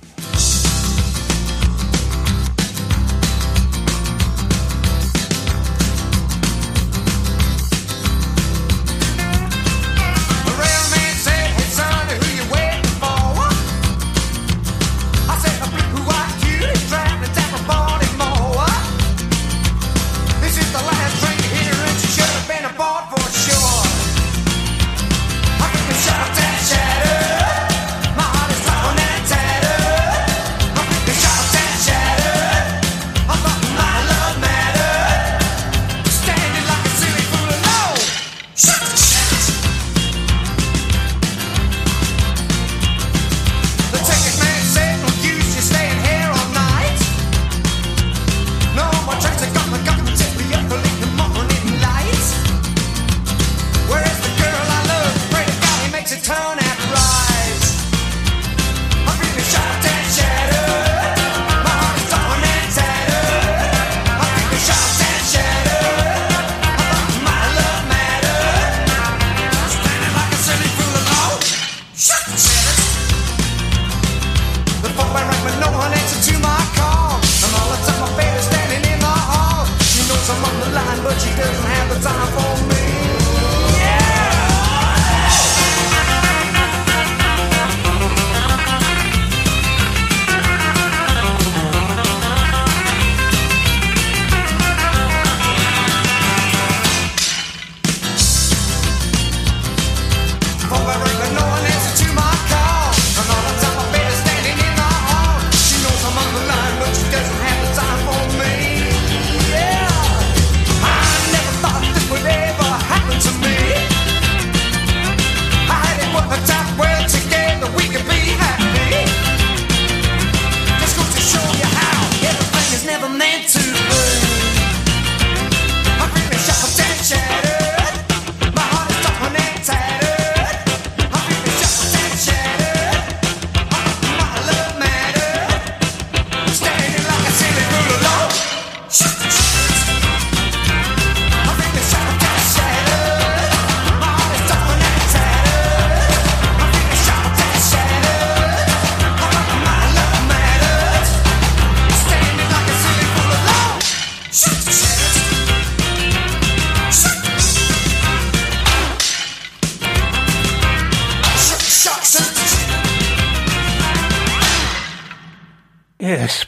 To be.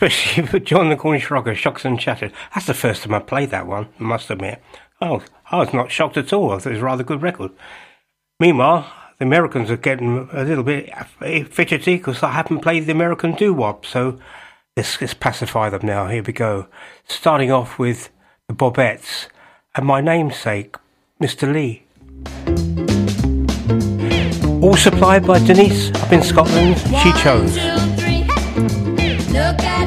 Especially for John the Cornish Rocker, Shocks and Shattered. That's the first time I played that one, I must admit. Oh, I was not shocked at all. I thought it was a rather good record. Meanwhile, the Americans are getting a little bit fidgety because I haven't played the American doo-wop, so let's, let's pacify them now. Here we go. Starting off with the Bobbettes and my namesake, Mr. Lee. All supplied by Denise up in Scotland. She chose. At Mr. Lee,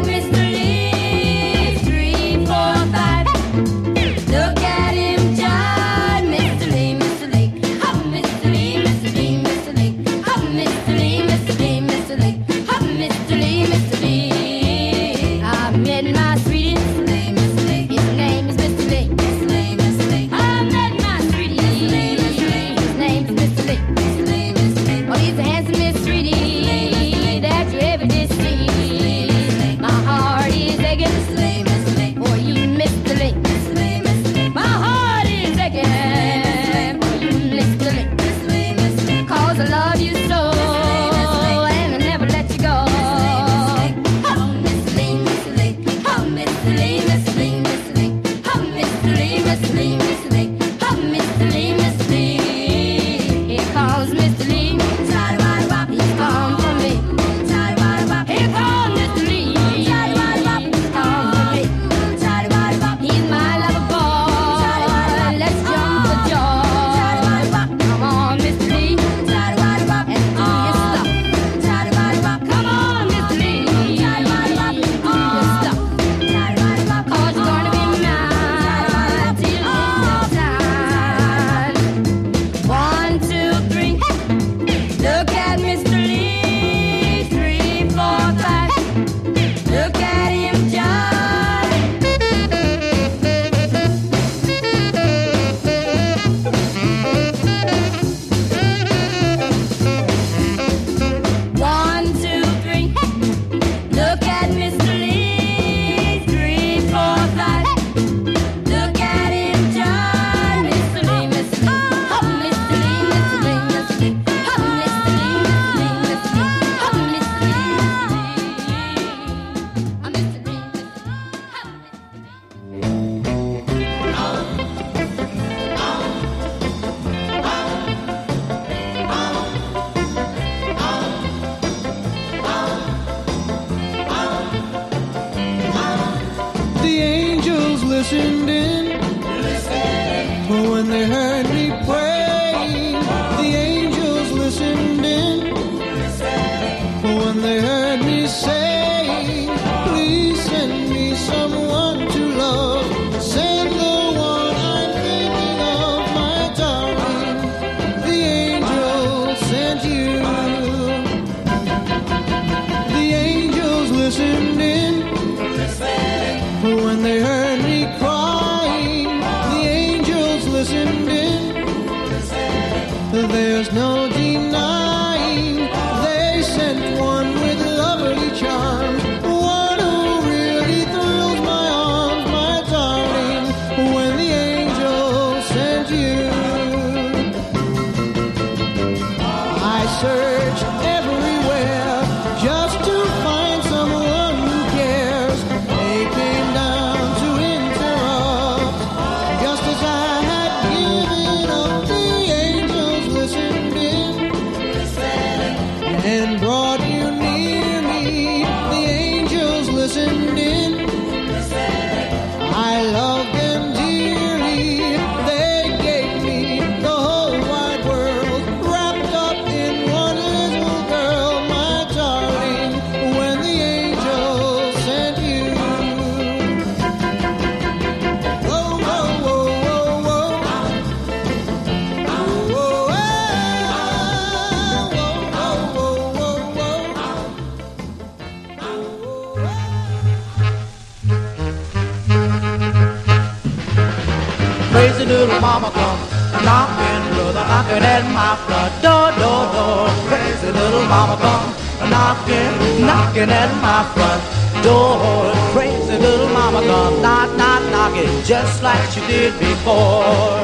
mama come knocking, knocking at my front door. Crazy little mama come knock, knock, knocking, just like she did before.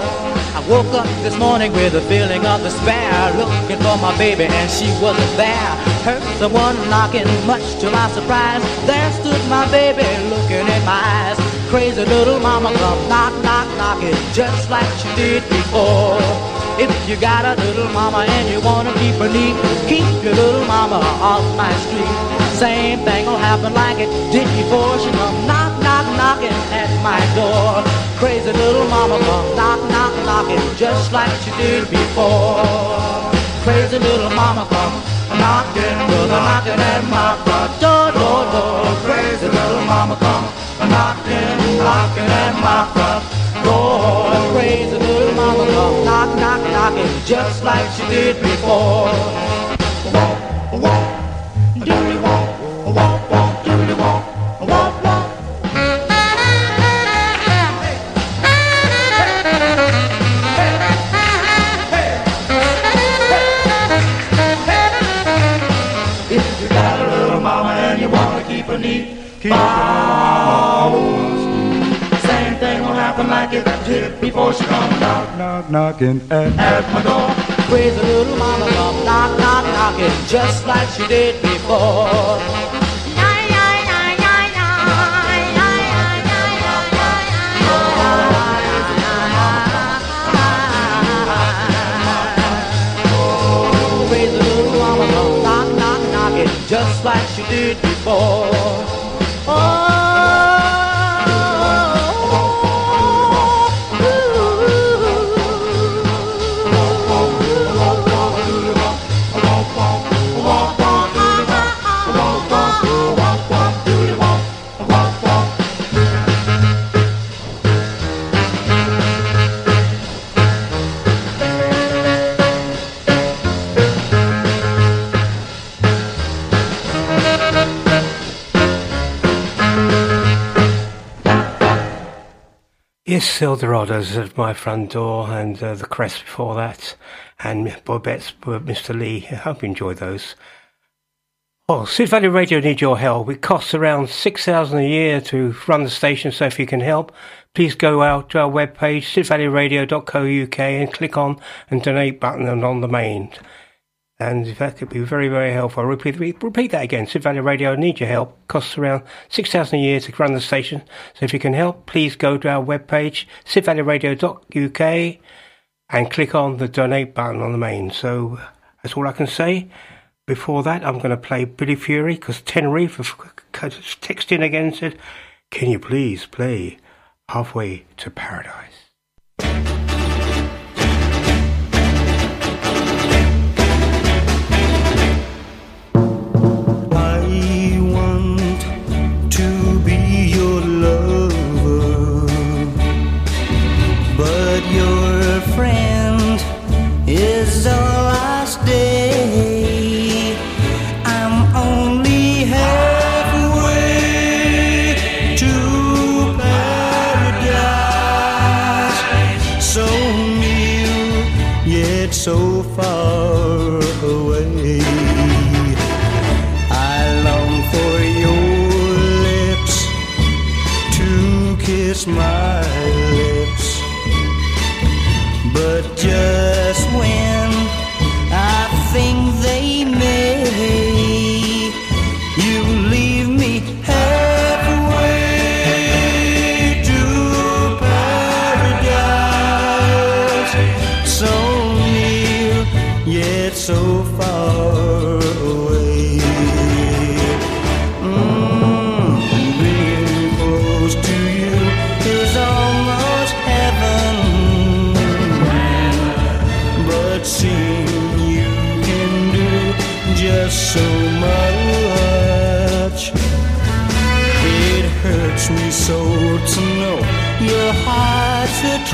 I woke up this morning with a feeling of despair, looking for my baby and she wasn't there. Heard someone knocking, much to my surprise. There stood my baby looking in my eyes. Crazy little mama come knock, knock, knocking, just like she did before. If you got a little mama and you wanna keep her neat, keep your little mama off my street. Same thing will happen like it did before. She come knock, knock, knocking at my door. Crazy little mama come knock, knock, knocking, just like she did before. Crazy little mama come knocking, brother knocking at my front door, door, door. Crazy little mama come knocking, knocking at my front knocking, just like she did before. Walk, walk, get hit before she come knock, knock, knocking at, at my door. Praise the little mama knock, knock, knocking just like she did before. Praise the little mama knock, knock, knocking just like she did before. Eldorado's at my front door and uh, the crest before that, and Bobbettes uh, Mr. Lee. I hope you enjoyed those. Oh, Sid Valley Radio need your help. It costs around six thousand a year to run the station, so if you can help, please go out to our webpage, sidvalleyradio.co.uk and click on and donate button and on the main. And that could be very, very helpful. I'll repeat, repeat that again. Sid Valley Radio need your help. Costs around 6000 a year to run the station. So if you can help, please go to our webpage, sidvalleyradio.uk and click on the donate button on the main. So uh, that's all I can say. Before that, I'm going to play Billy Fury because Tenerife have texted in again and said, can you please play Halfway to Paradise?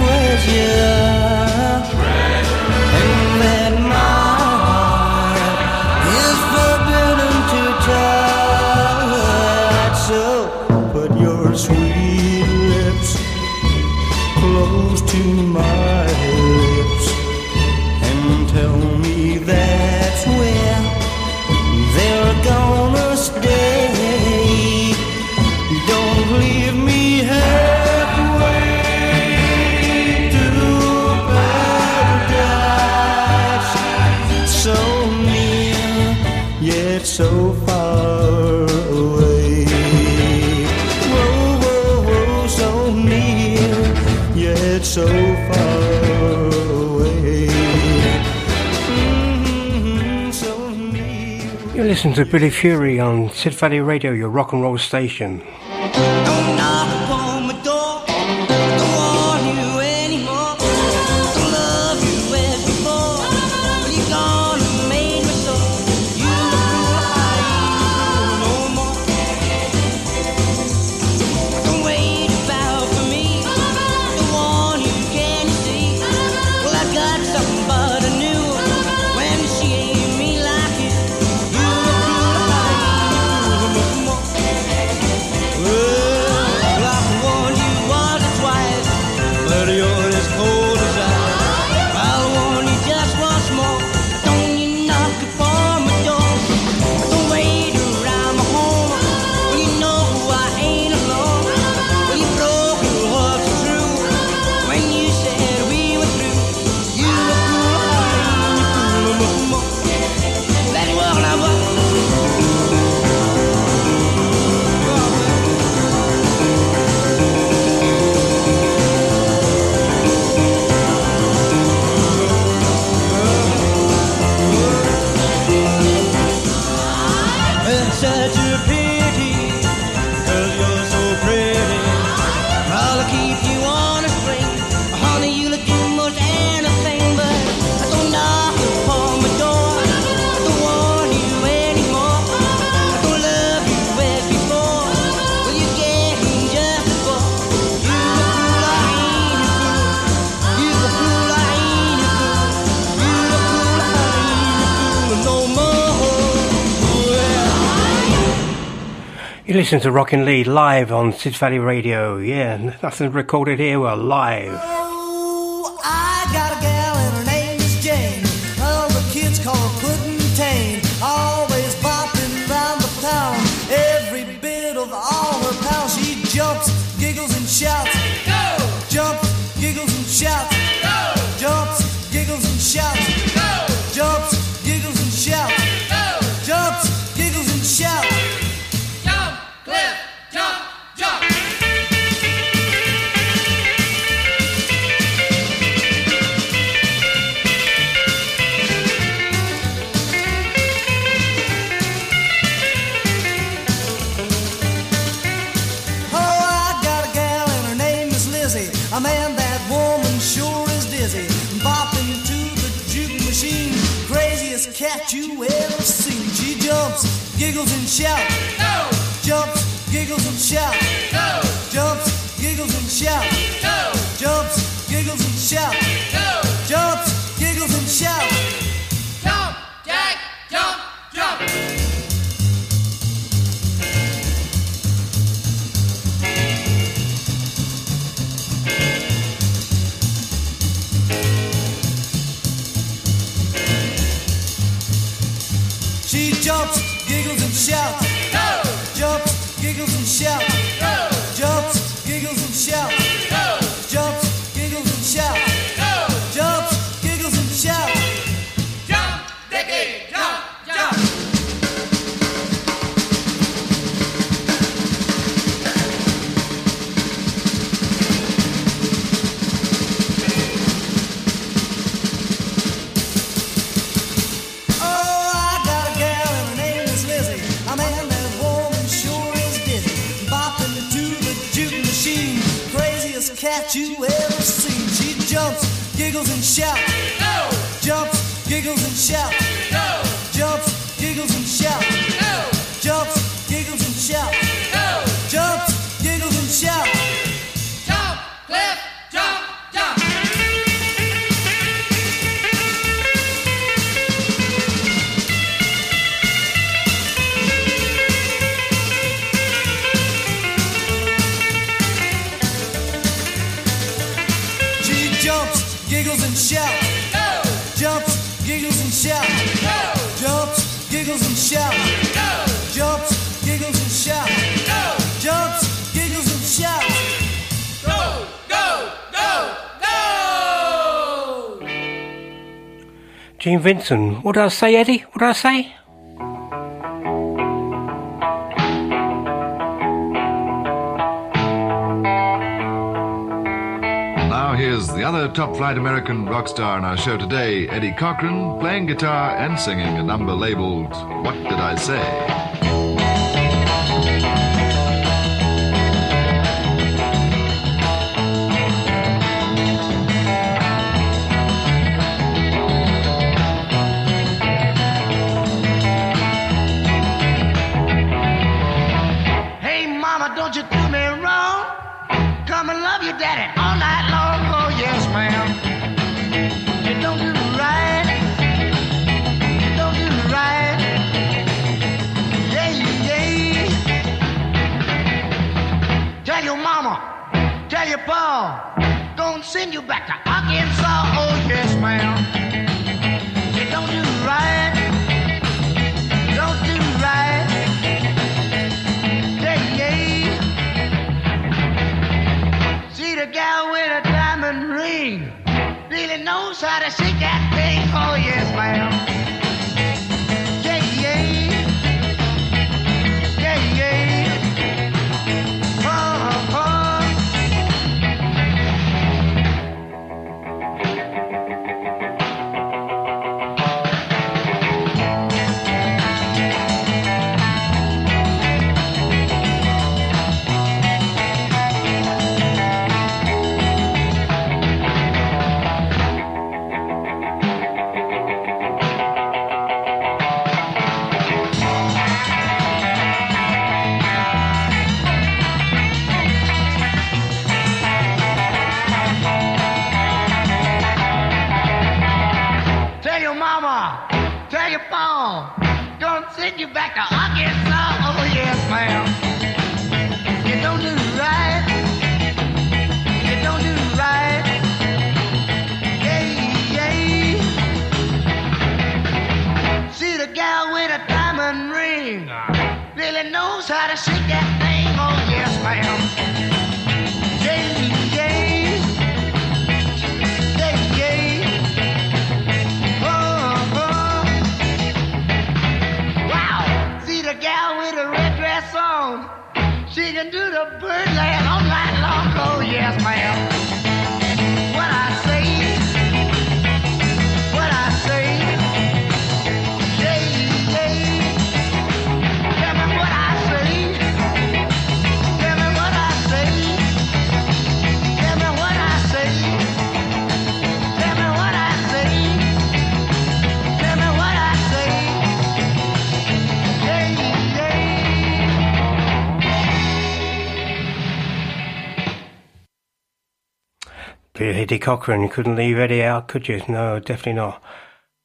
Treasure. Listen to Billy Fury on Sid Valley Radio, your rock and roll station. listening to Rockin' Lee live on Sid Valley Radio. Yeah, nothing recorded here. We're live. Gene Vincent. What did I say, Eddie? What did I say? Now here's the other top flight American rock star on our show today, Eddie Cochran, playing guitar and singing a number labeled What Did I Say? send you back to Arkansas. Oh, yes, ma'am. You're Eddie Cochran, you couldn't leave Eddie out, could you? No, definitely not.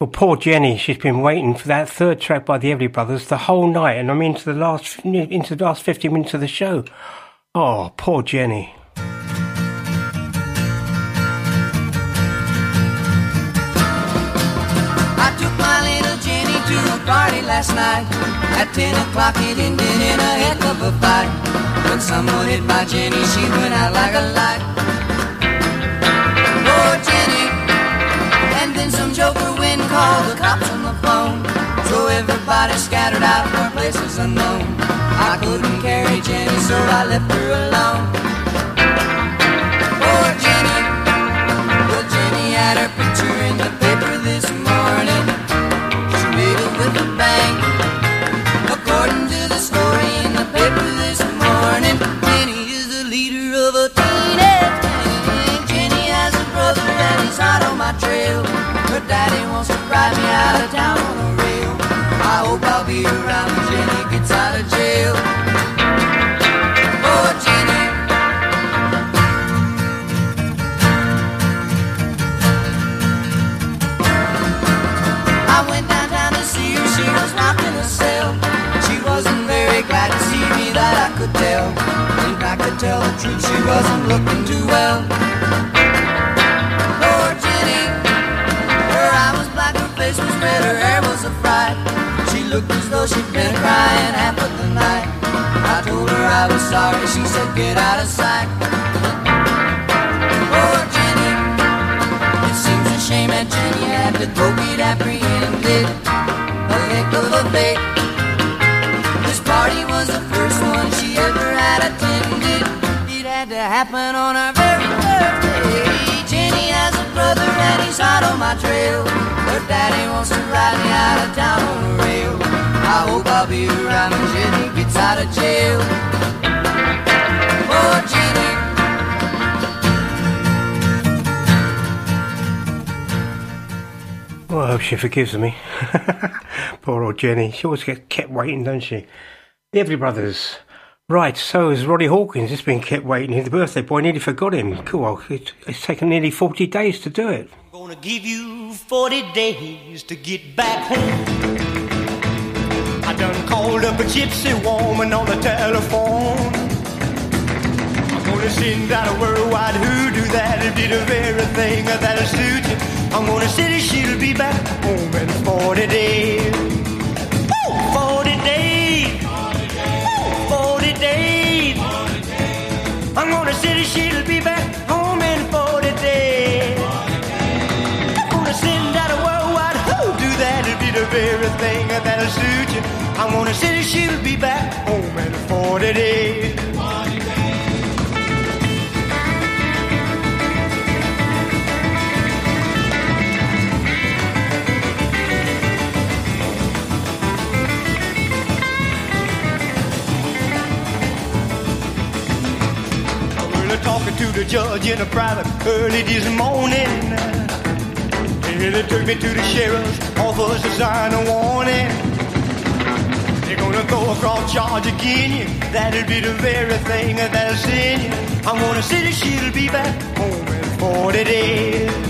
Well, poor Jenny, she's been waiting for that third track by the Everly Brothers the whole night, and I'm into the last into the last 50 minutes of the show. Oh, poor Jenny. I took my little Jenny to a party last night. At 10 o'clock it ended in a heck of a fight. When someone hit my Jenny, she went out like a light. Called the cops on the phone. So everybody scattered out for places unknown. I couldn't carry Jenny, so I left her alone. Poor Jenny. Well, Jenny had her picture in the paper this morning. She made it with a bang. According to the story in the paper this morning, Jenny is the leader of a teenage gang. Jenny has a brother and he's hot on my trail. Daddy wants to ride me out of town on a rail. I hope I'll be around when Jenny gets out of jail. Oh, Jenny. I went downtown to see her, she was locked in a cell. She wasn't very glad to see me, that I could tell. In fact, to tell the truth, she wasn't looking too well. Her face was red, her hair was a fright. She looked as though she'd been crying half of the night. I told her I was sorry, she said, get out of sight. Poor Jenny, it seems a shame that Jenny had to go get apprehended. A heck of a fate. This party was the first one she ever had attended. It had to happen on our very first day. Jenny has a brother and he's hot on my trail. Her daddy wants to ride me out of town on the rail. I hope I'll be around when Jenny gets out of jail. Oh, Jenny. Well, I hope she forgives me. Poor old Jenny. She always gets kept waiting, don't she? The Everly Brothers. Right, so has Ronnie Hawkins. He's been kept waiting. The birthday boy. Nearly forgot him. Cool. It's, it's taken nearly 40 days to do it. I'm Gonna give you 40 days to get back home. I done called up a gypsy woman on the telephone. I'm gonna send out a worldwide hoodoo that'll be the very thing that'll suit you. I'm gonna say she'll be back home in 40 days. I'm gonna she'll be back home in 40 days. Gonna send out a worldwide hoodoo that? It'll be the very thing that'll suit you. I'm gonna say she'll be back home in 40 days. Talking to the judge in a private early this morning. And they took me to the sheriff's office to sign a warning. They're gonna throw a cross charge again you. That'll be the very thing that'll send you. I'm gonna say that she'll be back home in 40 days.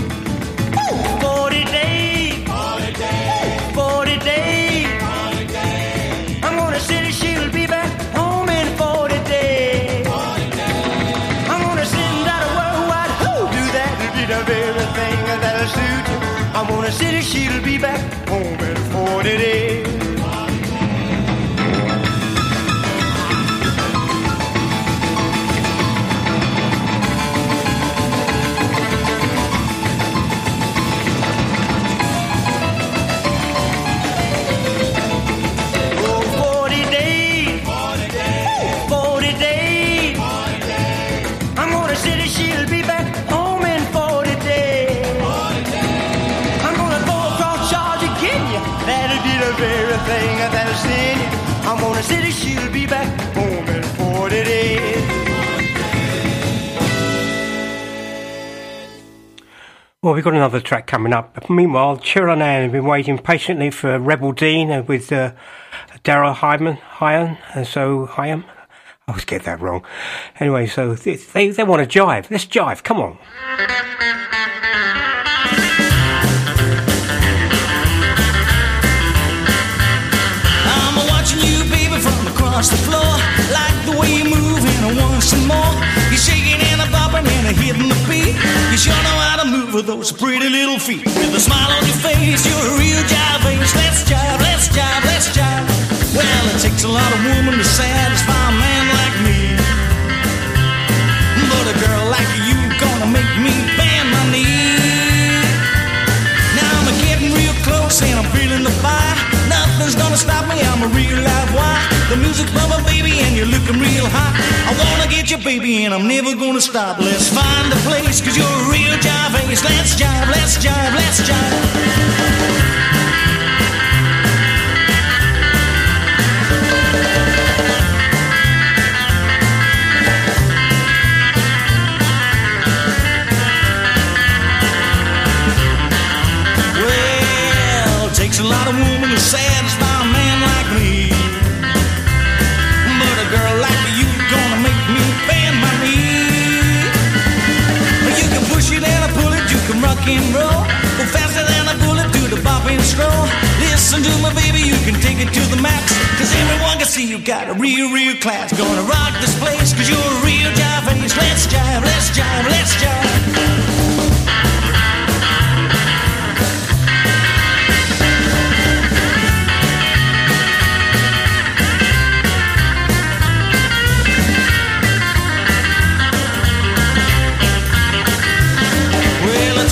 In 40 days. She'll be back home in 40 days. Well, we've got another track coming up. Meanwhile, Cheryl and Ann have been waiting patiently for Rebel Dean uh, with uh, Darrel Hyman, Hyan, and so Hyam. I always get that wrong. Anyway, so they, they want to jive. Let's jive. Come on. Move those pretty little feet. With a smile on your face, you're a real jive face. Let's jive, let's jive, let's jive. Well, it takes a lot of woman to satisfy a man like me. But a girl like you gonna make me bend my knee. Now I'm getting real close and I'm feeling the fire. Nothing's gonna stop me, I'm a real live wire. The music's bumping, baby, and you're looking real hot. I wanna get you, baby, and I'm never gonna stop. Let's find a place, cause you're a real jive ace. Let's jive, let's jive, let's jive. Well, takes a lot of woman to satisfy and roll. Go faster than a bullet to the bop and stroll. Listen to me, baby, you can take it to the max. Cause everyone can see you got a real, real class. Gonna rock this place, cause you're a real jive face. Let's jive, let's jive, let's jive.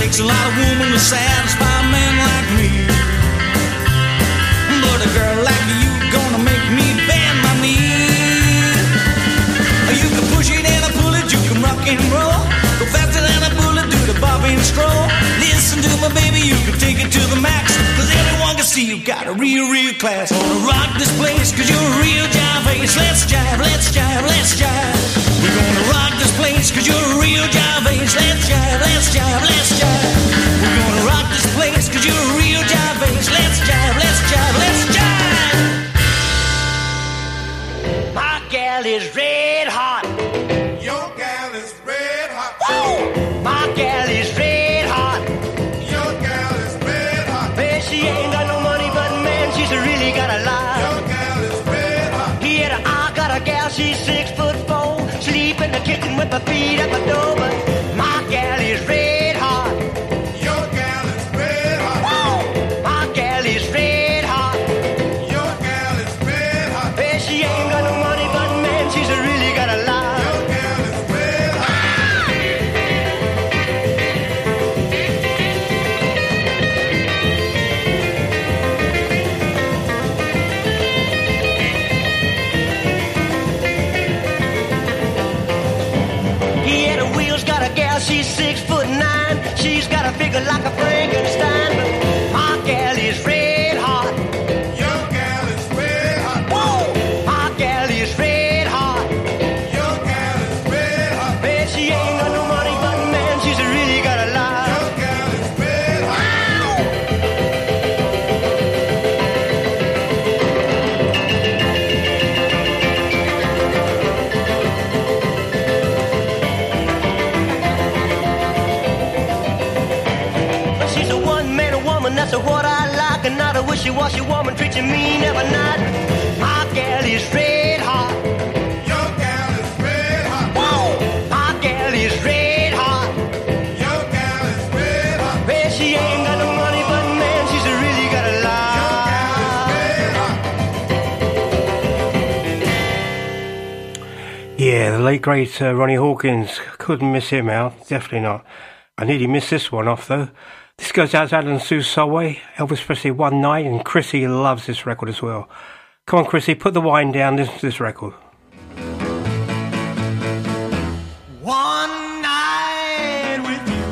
Takes a lot of woman to satisfy a man like me. But a girl like you gonna make me bend my knee. You can push it and I pull it, you can rock and roll. Go faster than a bullet, do the bob and stroll. Listen to me, baby, you can take it to the max. Cause everyone can see you got a real, real class. Wanna rock this place, cause you're a real jive face. Let's jive, let's jive, let's jive. Gonna rock this place, cause you're a real jive face. Let's jive, let's jive, let's jive. We're gonna rock this place, cause you're a real jive face. Let's jive, let's jive, let's jive. My gal is red hot. Your gal is red hot. Woo! My gal is The with her feet at the door, but wishy-washy woman treating me never not. My gal is red hot. Your gal is red hot. Whoa! My gal is red hot. Your gal is red hot. Well, she ain't got no money, but man, she's really got a lot. Your gal is red hot. Yeah, the late great uh, Ronnie Hawkins. Couldn't miss him out. Definitely not. I nearly missed this one off though. Goes out to Alan Sue Solway, Elvis Presley One Night, and Chrissy loves this record as well. Come on, Chrissy, put the wine down, listen to this record. One night with you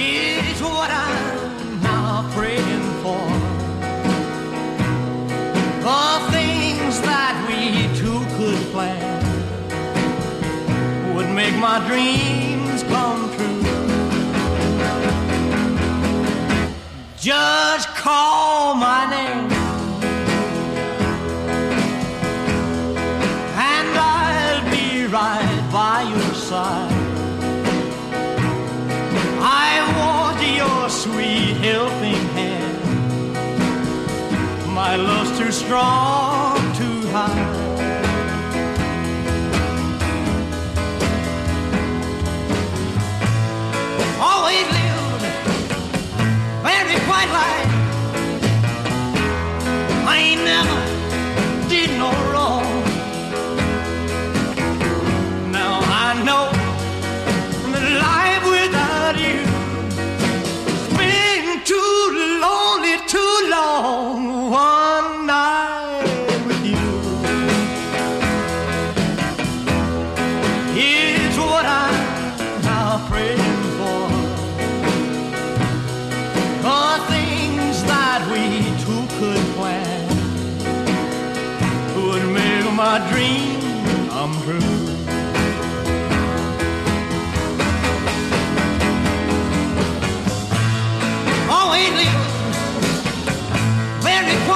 is what I'm now praying for. The things that we two could plan would make my dreams Just call my name. And I'll be right by your side. I want your sweet helping hand. My love's too strong. I ain't never did no wrong.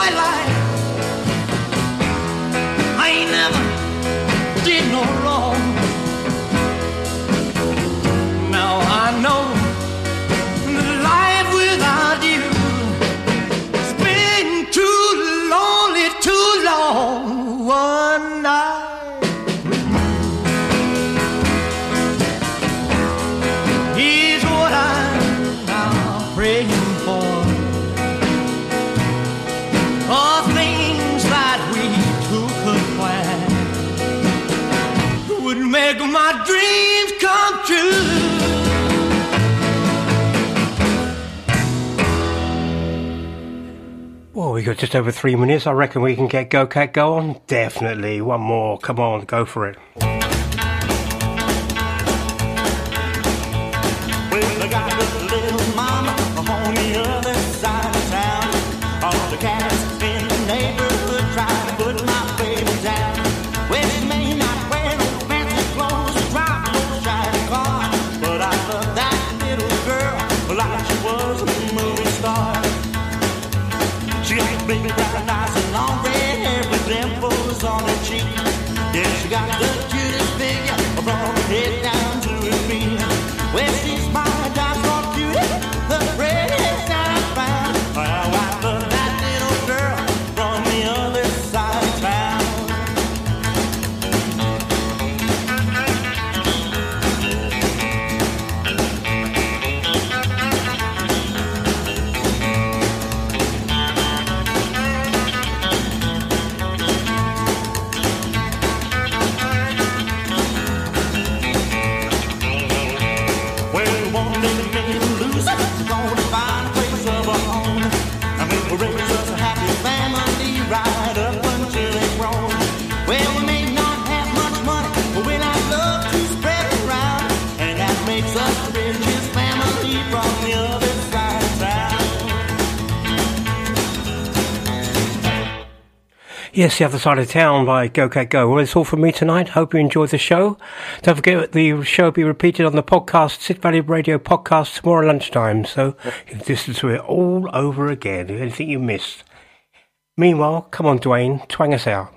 my life. I never did no wrong. we got just over three minutes. I reckon we can get Go Cat go on. Definitely. One more. Come on, go for it. Yes, the other side of town by Go Cat Go. Well, it's all from me tonight. Hope you enjoyed the show. Don't forget the show will be repeated on the podcast, Sid Valley Radio podcast, tomorrow lunchtime. So you can listen to it all over again. Anything you missed. Meanwhile, come on, Dwayne, twang us out.